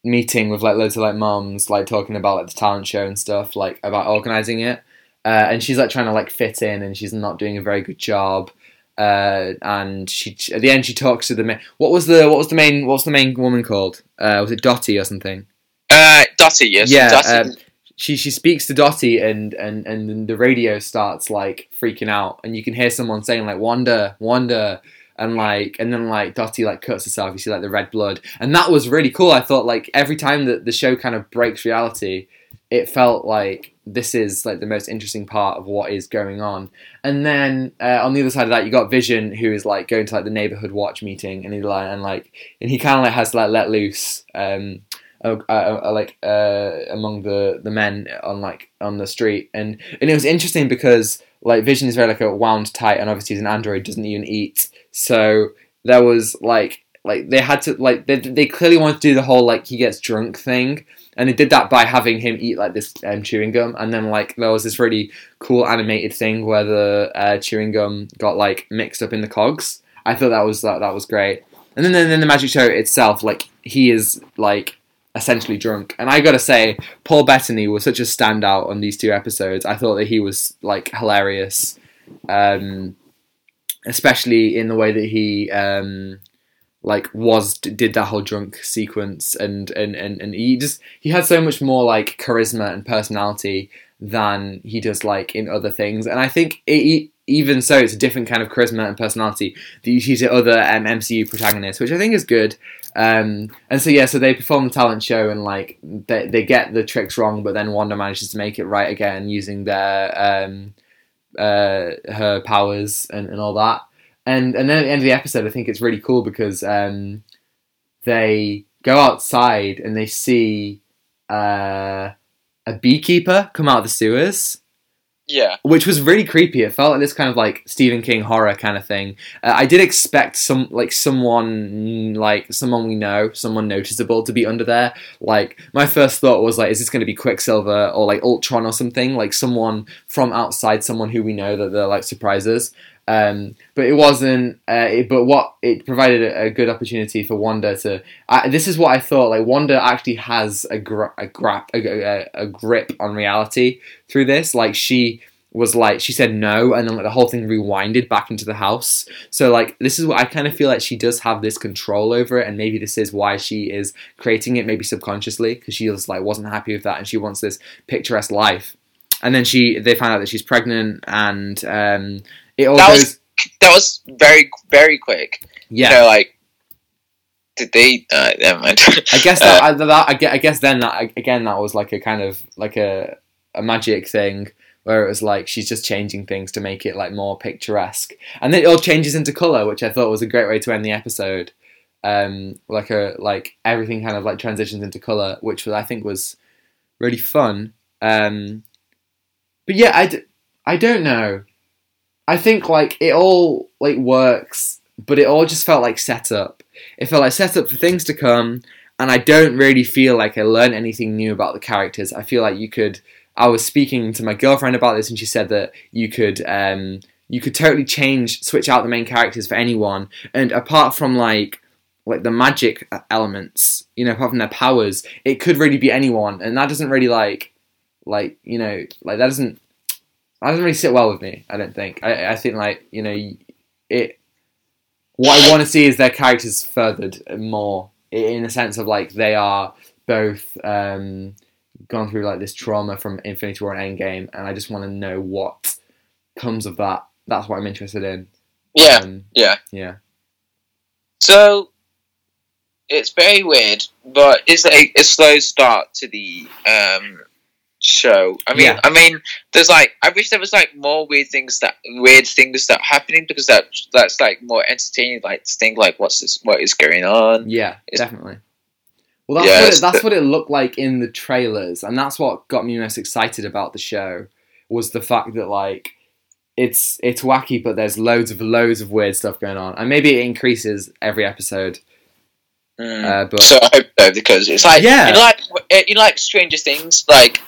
meeting with like loads of like moms, like talking about like the talent show and stuff, like about organizing it. Uh, and she's like trying to like fit in, and she's not doing a very good job. Uh, and she at the end she talks to the main. What was the what was the main what was the main woman called? Uh, was it Dottie or something? Uh, Dottie, yes. Yeah. Dottie. Um, she she speaks to Dottie and and and the radio starts like freaking out. And you can hear someone saying like Wanda Wanda and like and then like Dottie like cuts herself you see like the red blood. And that was really cool. I thought like every time that the show kind of breaks reality it felt like this is like the most interesting part of what is going on. And then uh, on the other side of that you got Vision who is like going to like the neighborhood watch meeting and he like and like and he kind of like has like let loose um uh, uh, uh, like uh, among the the men on like on the street, and and it was interesting because like Vision is very like a wound tight, and obviously he's an android, doesn't even eat, so there was like like they had to like they they clearly wanted to do the whole like he gets drunk thing. And they did that by having him eat like this um, chewing gum, and then like there was this really cool animated thing where the uh, chewing gum got like mixed up in the cogs. I thought that was that, that was great. And then then the magic show itself, like he is like essentially drunk. And I gotta say, Paul Bettany was such a standout on these two episodes. I thought that he was like hilarious, um, especially in the way that he um, like was did that whole drunk sequence, and and and and he just he had so much more like charisma and personality than he does like in other things. And I think it, even so, it's a different kind of charisma and personality that you see to other um, MCU protagonists, which I think is good. Um, and so yeah, so they perform the talent show and like they they get the tricks wrong, but then Wanda manages to make it right again using their um, uh, her powers and, and all that. And and then at the end of the episode, I think it's really cool because um, they go outside and they see uh, a beekeeper come out of the sewers Yeah. which was really creepy. It felt like this kind of like Stephen King horror kind of thing. Uh, I did expect some like someone like someone we know, someone noticeable to be under there. Like my first thought was like, is this going to be Quicksilver or like Ultron or something? Like someone from outside, someone who we know that they're like surprises. Um, but it wasn't. Uh, it, but what it provided a, a good opportunity for Wanda to. This is what I thought. Like Wanda actually has a gra- a, a, a grip on reality through this. Like she was like she said no, and then like the whole thing rewinded back into the house. So like this is what I kind of feel like she does have this control over it, and maybe this is why she is creating it, maybe subconsciously, because she was like wasn't happy with that, and she wants this picturesque life. And then she they find out that she's pregnant, and um, it all That goes. was that was very very quick. yeah, You know, like did they? Uh, never mind. I guess that, I, that I, gue- I guess then that again that was like a kind of like a a magic thing where it was like she's just changing things to make it like more picturesque, and then it all changes into color, which I thought was a great way to end the episode. Um, like a like everything kind of like transitions into color, which was I think was really fun. Um, but yeah, I, d- I don't know. I think like it all like works, but it all just felt like setup. It felt like setup for things to come, and I don't really feel like I learned anything new about the characters. I feel like you could. I was speaking to my girlfriend about this, and she said that you could um, you could totally change, switch out the main characters for anyone, and apart from like like the magic elements, you know, apart from their powers, it could really be anyone, and that doesn't really like like you know like that doesn't that doesn't really sit well with me. I don't think. I I think like you know it. What I want to see is their characters furthered more in a sense of like they are both um, gone through like this trauma from Infinity War and Endgame, and I just want to know what comes of that. That's what I'm interested in. yeah, Um, yeah. yeah. So it's very weird, but it's a, a slow start to the um, show. I mean, Yeah. I mean, there's like I wish there was like more weird things that weird things that happening because that that's like more entertaining. Like to think like what's this? What is going on? Yeah, It's- definitely. Well, that's Yeah, what it, that's the- what it looked like in the trailers, and that's what got me most excited about the show was the fact that like it's it's wacky, but there's loads of loads of weird stuff going on, and maybe it increases every episode. Mm. Uh, but So I hope so because it's like Yeah. you know, like you know, like Stranger Things. Like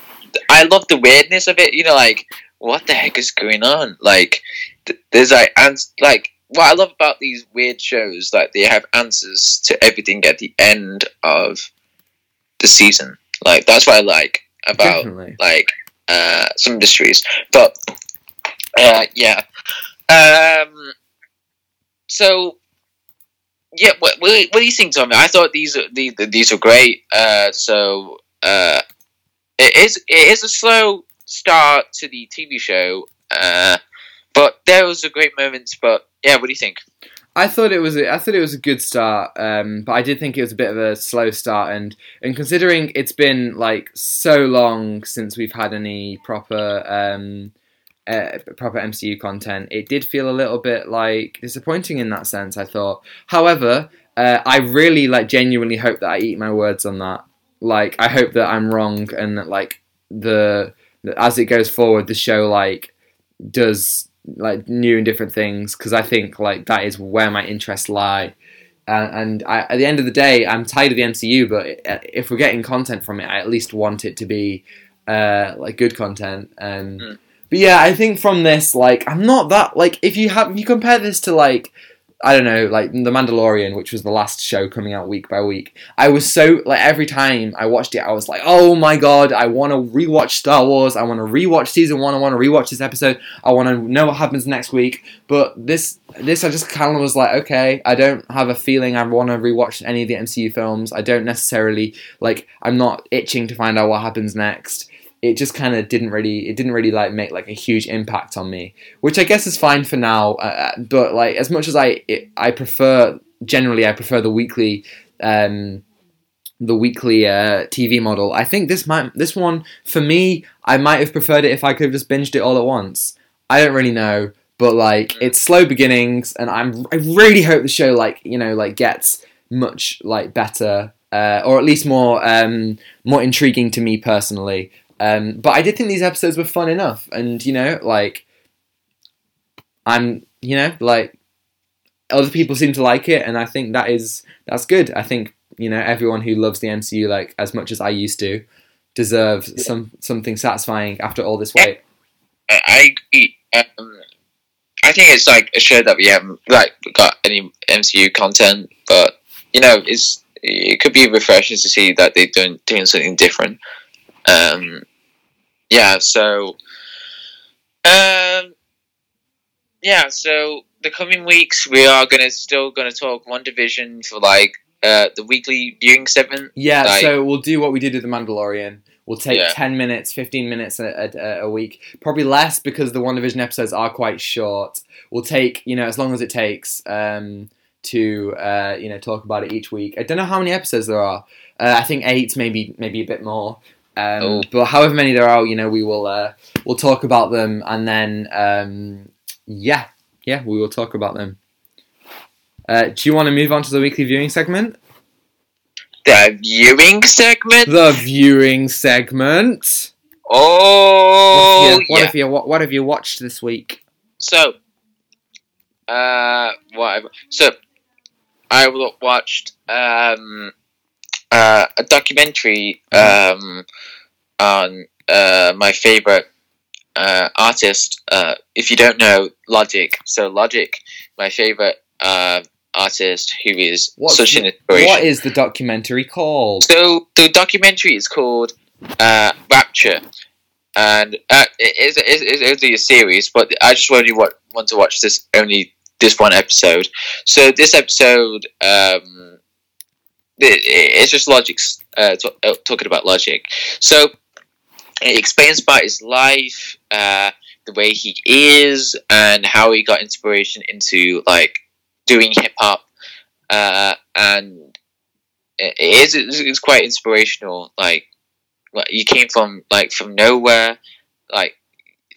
I love the weirdness of it. You know, like what the heck is going on? Like th- there's like and like what I love about these weird shows, like they have answers to everything at the end of the season. Like that's what I like about definitely, like uh, some mysteries. But uh, yeah. Um. So yeah, what, what, what do you think, Tommy? I thought these are these, these are great. Uh, so uh, it, is it is a slow start to the TV show, uh, but there was a great moments. But yeah, what do you think? I thought it was a, I thought it was a good start, um, but I did think it was a bit of a slow start, and and considering it's been like so long since we've had any proper um, uh, proper MCU content, it did feel a little bit like disappointing in that sense. I thought, however, uh, I really like genuinely hope that I eat my words on that. Like, I hope that I'm wrong, and that like the as it goes forward, the show like does like new and different things because I think like that is where my interests lie. Uh, and I, at the end of the day, I'm tired of the MCU, but if we're getting content from it, I at least want it to be uh, like good content. And mm. but yeah, I think from this, like, I'm not that like if you have if you compare this to like I don't know, like The Mandalorian, which was the last show coming out week by week. I was so like every time I watched it, I was like, oh my god, I want to rewatch Star Wars. I want to rewatch season one. I want to rewatch this episode. I want to know what happens next week. But this, this, I just kind of was like, okay, I don't have a feeling I want to rewatch any of the MCU films. I don't necessarily like. I'm not itching to find out what happens next it just kind of didn't really it didn't really like make like a huge impact on me which i guess is fine for now uh, uh, but like as much as i it, i prefer generally i prefer the weekly um the weekly uh, TV model. I think this might this one for me. I might have preferred it if I could have just binged it all at once. I don't really know, but like mm. it's slow beginnings, and I'm I really hope the show like you know like gets much like better uh, or at least more um, more intriguing to me personally. Um, but I did think these episodes were fun enough, and you know, like I'm, you know, like other people seem to like it, and I think that is that's good. I think you know everyone who loves the MCU like as much as I used to deserves yeah. some something satisfying after all this wait. I agree. Um, I think it's like a show that we haven't like got any MCU content, but you know, it's it could be refreshing to see that they're doing doing something different. Um, yeah, so um, yeah, so the coming weeks we are gonna still gonna talk WandaVision for like uh, the weekly viewing segment. Yeah, like, so we'll do what we did with the Mandalorian. We'll take yeah. 10 minutes, 15 minutes a, a, a, week. Probably less because the WandaVision episodes are quite short. We'll take, you know, as long as it takes um, to, uh, you know, talk about it each week. I don't know how many episodes there are. Uh, I think eight, maybe maybe a bit more. Um, oh. But however many there are, you know, we will uh, we'll talk about them, and then um, yeah, yeah, we will talk about them. Uh, do you want to move on to the weekly viewing segment? The viewing segment. The viewing segment. Oh, what have you, what, have you what, have you watched this week? So, uh, what? So, I watched um uh, a documentary um, on uh, my favorite uh, artist. Uh, if you don't know Logic, so Logic, my favorite uh, artist, who is What's such an inspiration. What is the documentary called? So the documentary is called uh, Rapture. And uh, it is it's, it's, a series, but I just only want, want to watch this only this one episode. So this episode um, it's just logic uh, uh, talking about logic. So it explains about his life uh, the way he is and how he got inspiration into like doing hip-hop. Uh, and it is it's quite inspirational like you came from like from nowhere like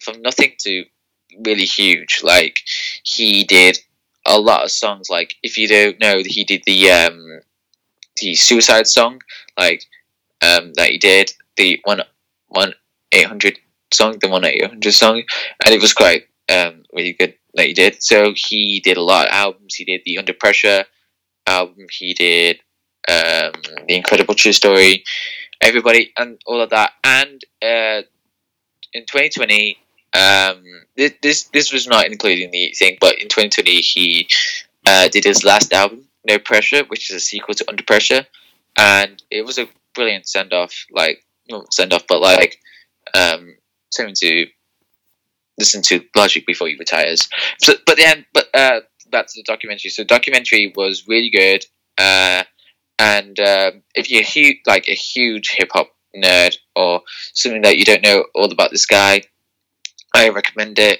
from nothing to really huge. Like he did a lot of songs like if you don't know he did the um the suicide song, like um, that he did, the one one eight hundred song, the one eight hundred song, and it was quite um, really good that he did. So he did a lot of albums. He did the Under Pressure album. He did um, the Incredible True Story, everybody, and all of that. And uh, in 2020, um, this, this was not including the thing, but in 2020 he uh, did his last album, no Pressure, which is a sequel to Under Pressure, and it was a brilliant send off. Like not send off, but like um, something to listen to Logic before he retires. So, but then, but uh, back to the documentary. So, the documentary was really good. Uh, and uh, if you're like a huge hip hop nerd or something that you don't know all about this guy, I recommend it.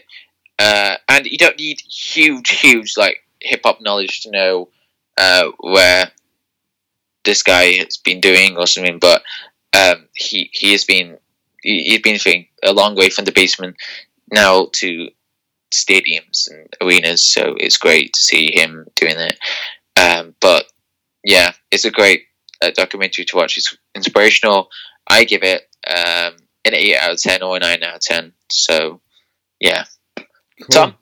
Uh, and you don't need huge, huge like hip hop knowledge to know uh, where this guy has been doing or something. But um, he he has been he, he's been a long way from the basement now to stadiums and arenas. So it's great to see him doing it. Um, but yeah, it's a great uh, documentary to watch. It's inspirational. I give it um, an eight out of ten or a nine out of ten. So yeah, Cool. Tom?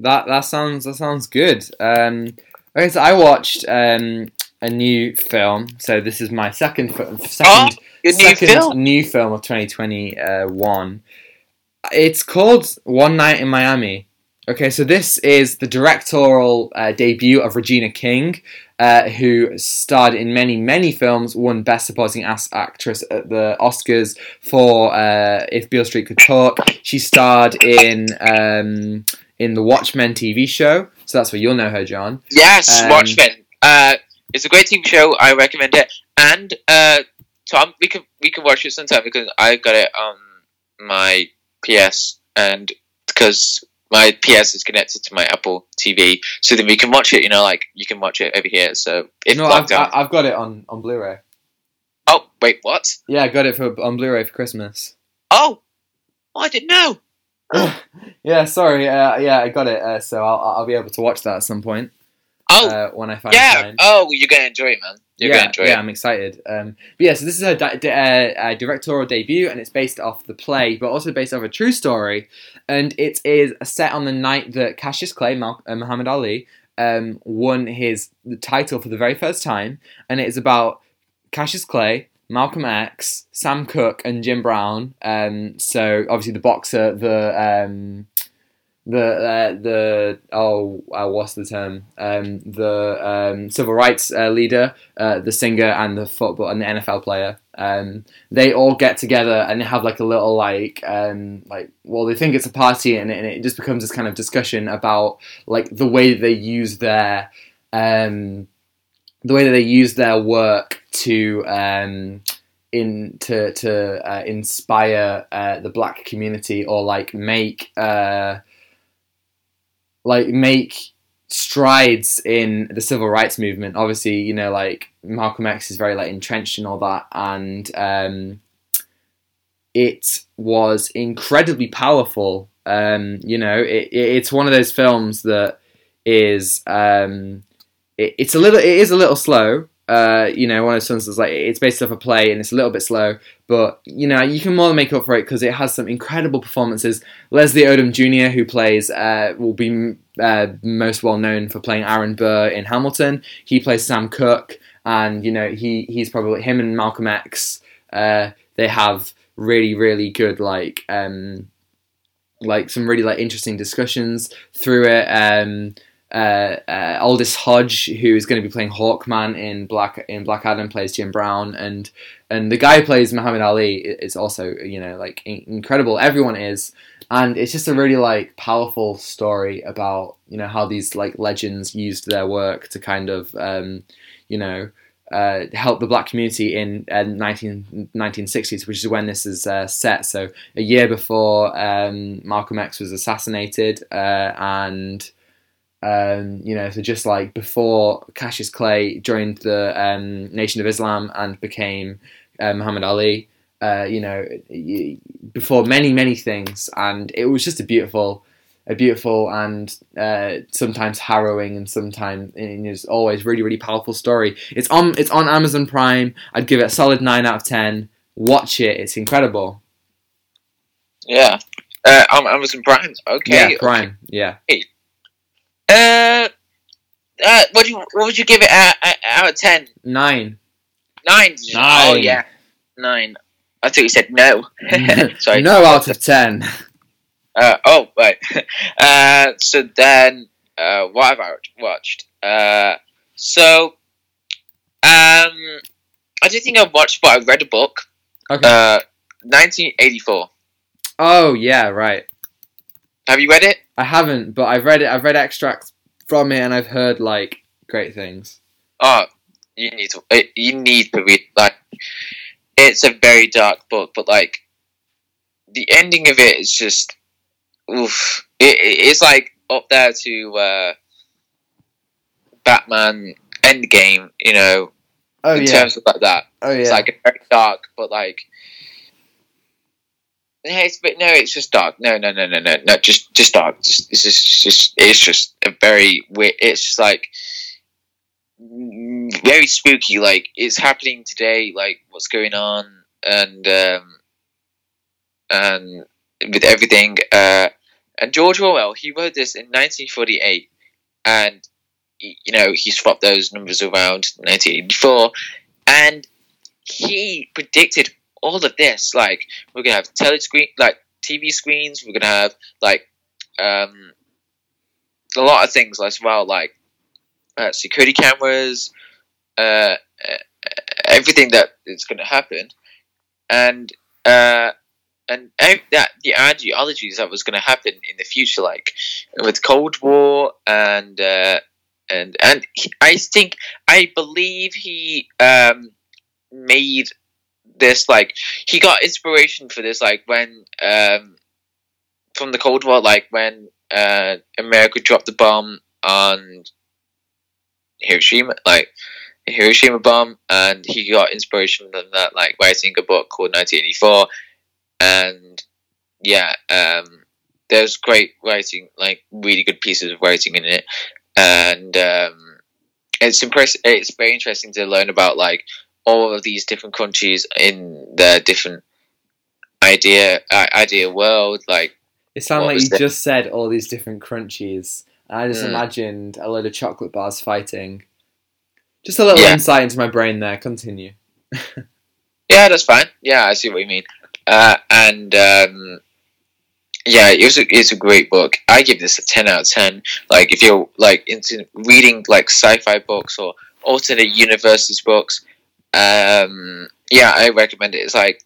That that sounds that sounds good. Um, okay, so I watched um, a new film. So this is my second second your new second film. new film of 2021. It's called One Night in Miami. Okay, so this is the directorial uh, debut of Regina King, uh, who starred in many, many films, won Best Supporting Actress at the Oscars for uh, If Beale Street Could Talk. She starred in um, in the Watchmen TV show, so that's where you'll know her, John. Yes, Um, Watchmen. Uh, it's a great TV show. I recommend it. And uh, Tom, we can we can watch it sometime because I got it on my PS and because my PS is connected to my Apple TV, so then we can watch it. You know, like you can watch it over here. So if no, I've. I- I've got it on, on Blu-ray. oh wait, what? Yeah, I got it for on Blu-ray for Christmas. Oh, I didn't know. yeah, sorry. Uh, yeah, I got it. Uh, so I'll, I'll be able to watch that at some point Oh uh, when I find yeah. time. Oh, you're gonna enjoy it, man. You're yeah, gonna enjoy yeah, it. I'm excited. Um, but yeah, so this is her di- di- uh, uh, directorial debut, and it's based off the play, but also based off a true story. And it is set on the night that Cassius Clay, Mal- uh, Muhammad Ali, um, won his title for the very first time, and it is about Cassius Clay, Malcolm X, Sam Cooke, and Jim Brown. Um, so obviously the boxer, the um, the uh, the oh uh, what's the term? Um, the um, civil rights uh, leader, uh, the singer, and the football and the NFL player. Um, they all get together and they have like a little like um, like well they think it's a party and, it- and it just becomes this kind of discussion about like the way they use their um, the way that they use their work to um, in to to uh, inspire uh, the black community or like make uh, like make strides in the civil rights movement. Obviously, you know, like Malcolm X is very like entrenched in all that, and um, it was incredibly powerful. Um, you know, it, it, it's one of those films that is um, it, it's a little it is a little slow. Uh, you know, one of those films that's like it's based off a play and it's a little bit slow, but you know you can more than make up for it because it has some incredible performances. Leslie Odom Jr., who plays, uh, will be uh, most well known for playing Aaron Burr in Hamilton. He plays Sam Cooke, and you know he he's probably him and Malcolm X. Uh, they have really really good like um, like some really like interesting discussions through it. Um, uh, uh, Aldis Hodge, who is going to be playing Hawkman in Black in Black Adam, plays Jim Brown, and and the guy who plays Muhammad Ali is also you know like incredible. Everyone is, and it's just a really like powerful story about you know how these like legends used their work to kind of um, you know. Uh, help the black community in uh, 19, 1960s, which is when this is uh, set. So a year before um, Malcolm X was assassinated, uh, and um, you know, so just like before Cassius Clay joined the um, Nation of Islam and became uh, Muhammad Ali, uh, you know, before many many things, and it was just a beautiful, a beautiful and uh, sometimes harrowing and sometimes and it's always really really powerful story. It's on it's on Amazon Prime. I'd give it a solid nine out of ten. Watch it; it's incredible. Yeah. Uh, on Amazon Prime. Okay. Yeah, Prime. Yeah. Uh, uh, what do you, what would you give it out, out of ten? Nine. Nine. Oh Nine. yeah, nine. I thought you said no. Sorry. no out of ten. Uh, oh right. uh, so then, uh, what have I watched? Uh, so, um, I don't think I've watched, but I read a book. Okay. Uh, 1984. Oh yeah, right. Have you read it? I haven't, but I've read it. I've read extracts from it, and I've heard like great things. Oh, you need to. You need to read. Like, it's a very dark book, but like the ending of it is just oof. It, it- it's like up there to uh, Batman Endgame, you know, Oh in yeah. terms of like that. Oh yeah. It's like very dark, but like. Yeah, it's but no, it's just dark. No, no, no, no, no, no. Just, just dark. Just, it's just, just, it's just a very weird. It's just like mm, very spooky. Like it's happening today. Like what's going on, and um, and with everything. Uh, and George Orwell, he wrote this in 1948, and you know he swapped those numbers around 1984, and he predicted all of this. Like we're gonna have telescreen, like TV screens. We're gonna have like um, a lot of things as well, like uh, security cameras, uh, uh, everything that is gonna happen, and uh, and ev- that the ideologies that was gonna happen in the future, like with Cold War and. Uh, and and he, I think I believe he um, made this like he got inspiration for this like when um from the Cold War like when uh America dropped the bomb on Hiroshima like Hiroshima bomb and he got inspiration from that like writing a book called 1984 and yeah um there's great writing like really good pieces of writing in it and um it's impressive it's very interesting to learn about like all of these different countries in their different idea uh, idea world like It sounded What like you that? just said all these different crunchies. And I just Mm. imagined a load of chocolate bars fighting. Just a little Yeah. insight into my brain there. Continue. yeah that's fine yeah i see what you mean uh and um yeah it was a, it's a great book i give this a 10 out of 10 like if you're like into reading like sci-fi books or alternate universes books um yeah i recommend it. It's like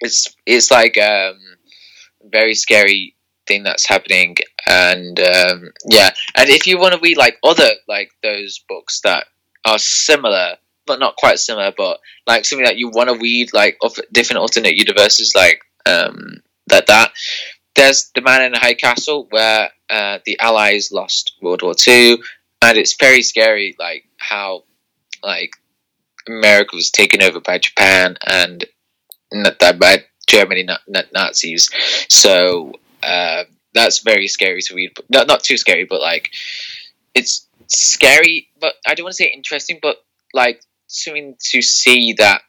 it's it's like um very scary thing that's happening. And um yeah. And if you want to read like other like those books that are similar but not quite similar but like something that you want to read like of different alternate universes like um that that there's the man in the high castle where uh, the allies lost world war two and it's very scary like how like america was taken over by japan and not that by germany not, not nazis. So uh, that's very scary to read not, not too scary but like it's scary but i don't want to say interesting but like something to see that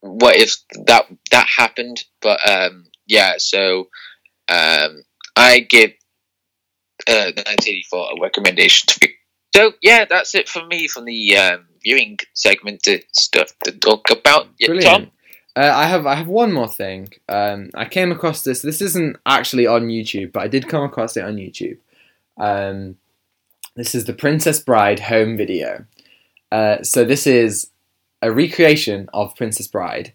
what if that that happened but um yeah so um i give uh 1984 a recommendation to be so yeah that's it for me from the um viewing segment to stuff to talk about yeah, Brilliant. tom Uh, I have I have one more thing. Um, I came across this. This isn't actually on YouTube, but I did come across it on YouTube. Um, this is the Princess Bride home video. Uh, so this is a recreation of Princess Bride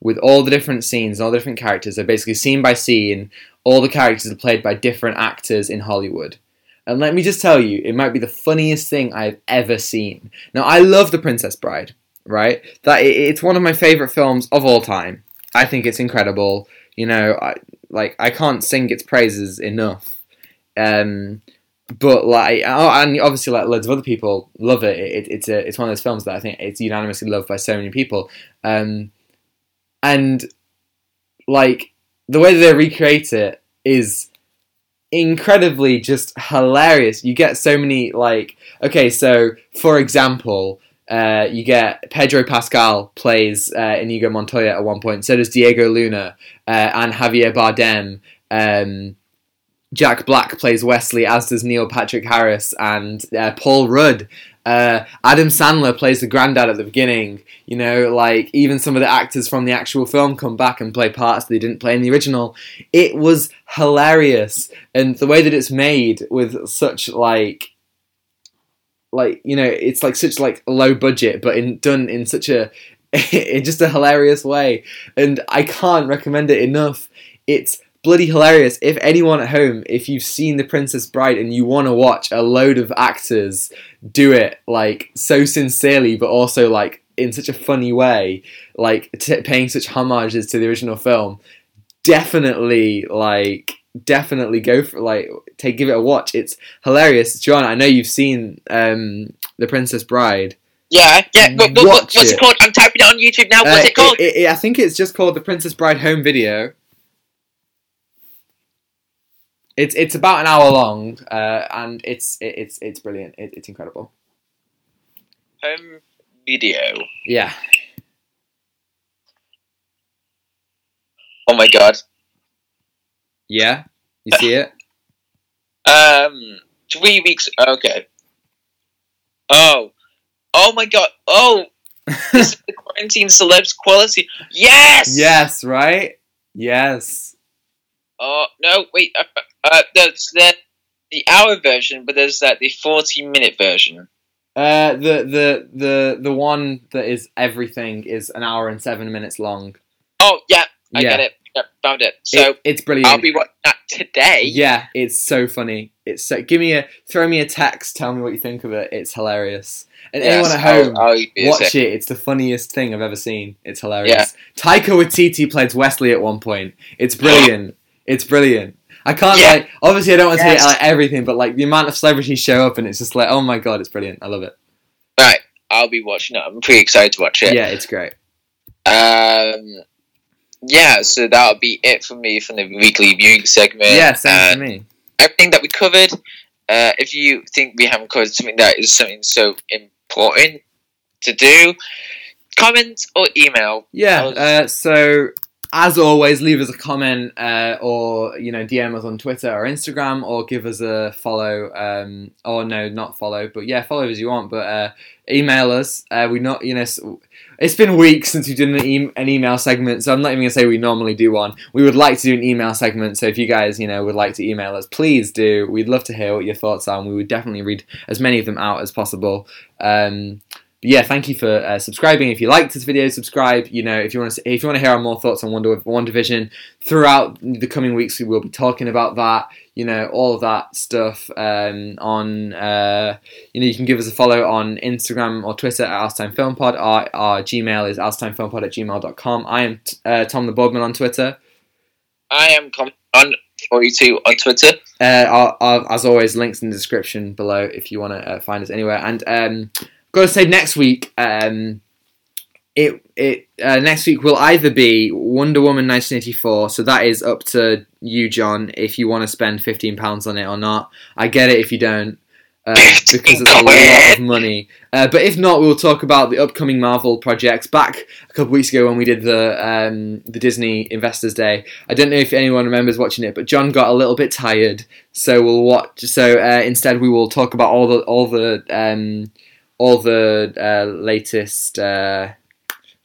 with all the different scenes and all the different characters. They're basically, scene by scene, all the characters are played by different actors in Hollywood. And let me just tell you, it might be the funniest thing I've ever seen. Now, I love The Princess Bride, right? That it's one of my favorite films of all time. I think it's incredible. You know, I like I can't sing its praises enough. Um, but like, oh, and obviously, like loads of other people love it. it. It's a it's one of those films that I think it's unanimously loved by so many people. Um, and like the way they recreate it is incredibly just hilarious. You get so many like okay, so for example, uh, you get Pedro Pascal plays uh, Inigo Montoya at one point. So does Diego Luna uh, and Javier Bardem. Um, Jack Black plays Westley, as does Neil Patrick Harris and uh, Paul Rudd. Uh, Adam Sandler plays the granddad at the beginning. You know, like even some of the actors from the actual film come back and play parts they didn't play in the original. It was hilarious, and the way that it's made with such like like you know it's like such like low budget but in done in such a in just a hilarious way and i can't recommend it enough it's bloody hilarious if anyone at home if you've seen the princess bride and you want to watch a load of actors do it like so sincerely but also like in such a funny way, like t- paying such homages to the original film. Definitely, like, definitely go for like take give it a watch. It's hilarious, John. I know you've seen um, the Princess Bride. Yeah, yeah. What, what, what's it. it. called? I'm typing it on YouTube now. What's Uh, it called? it- it- I think it's just called the Princess Bride home video. It's it's about an hour long, uh, and it's it, it's it's brilliant. It, it's incredible. Home video. Yeah, Oh my god. yeah. You see it? Um, three weeks. Okay. Oh, oh my god. Oh, this is the quarantine celebs quality. Yes. yes, right. Yes. Oh no, wait. Uh, there's the the hour version, but there's that the forty minute version. Uh, the the the the one that is everything is an hour and seven minutes long. Oh yeah, I Yeah. get it. Yep, found it. So It- it's brilliant. I'll be watching that today. Yeah, it's so funny. It's so give me a throw me a text. Tell me what you think of it. It's hilarious. And Yes, anyone at home, I'll, I'll watch it. It's the funniest thing I've ever seen. It's hilarious. Taika Waititi plays Westley at one point. It's brilliant. it's brilliant. I can't Yeah. like obviously I don't want to Yes. say like everything, but like the amount of celebrities show up and it's just like oh my god, it's brilliant. I love it. Right, I'll be watching it. I'm pretty excited to watch it. Yeah, it's great. Um, yeah, so that'll be it for me from the weekly viewing segment. Yeah, same Uh, for me. everything that we covered. Uh, if you think we haven't covered something that is something so important to do, comment or email. Yeah. Uh, so as always, leave us a comment uh, or you know DM us on Twitter or Instagram or give us a follow. Um, or no, not follow, but yeah, follow as you want. But uh, email us. Uh, we not you know. It's been weeks since we did an, e- an email segment, so I'm not even gonna say we normally do one. We would like to do an email segment, so if you guys, you know, would like to email us, please do. We'd love to hear what your thoughts are, and we would definitely read as many of them out as possible. Um, but yeah, thank you for uh, subscribing. If you liked this video, subscribe. You know, if you want to, if you want to hear our more thoughts on Wonder One Division throughout the coming weeks, we will be talking about that. You know, all of that stuff um, on. Uh, you know, you can give us a follow on Instagram or Twitter at Outatime Film Pod. Our, our Gmail is outatimefilmpod at gmail.com. I am uh, Tom the Bodman on Twitter. I am com- on 42 on Twitter. Uh, our, our, as always, links in the description below if you want to uh, find us anywhere. And um, got to say, next week, um, it it uh, next week will either be Wonder Woman 1984, so that is up to you, John, if you want to spend fifteen pounds on it or not. I get it if you don't. Uh, because it's a lot of money. Uh, but if not, we'll talk about the upcoming Marvel projects. Back a couple weeks ago when we did the um, the Disney Investors Day, I don't know if anyone remembers watching it, but John got a little bit tired, so we'll watch. So uh, instead, we will talk about all the all the um, all the uh, latest. Uh,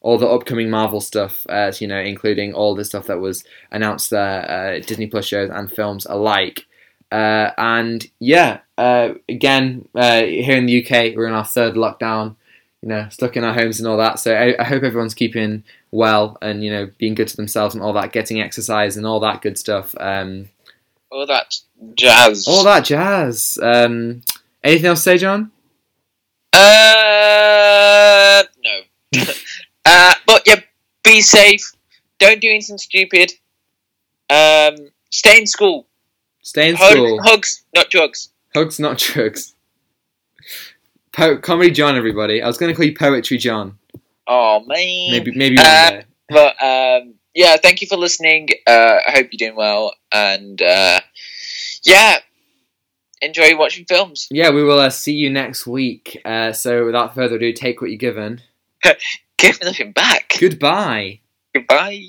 all the upcoming Marvel stuff, uh, you know, including all the stuff that was announced there, uh, Disney Plus shows and films alike. Uh, and yeah, uh, again, uh, here in the UK, we're in our third lockdown, you know, stuck in our homes and all that. So I, I hope everyone's keeping well and, you know, being good to themselves and all that, getting exercise and all that good stuff. Um, All that jazz. all that jazz. Um, anything else to say, John? Uh, no. uh, but yeah, be safe. Don't do anything stupid. Um, stay in school. Stay in Hug- school. hugs, not drugs. Hugs, not drugs. Po- Comedy John, everybody. I was going to call you Poetry John. Oh man. Maybe, maybe Uh. But um, yeah, thank you for listening. Uh, I hope you're doing well, and uh, yeah, enjoy watching films. Yeah, we will uh, see you next week. Uh, so, without further ado, take what you're given. Give nothing back. Goodbye. Goodbye.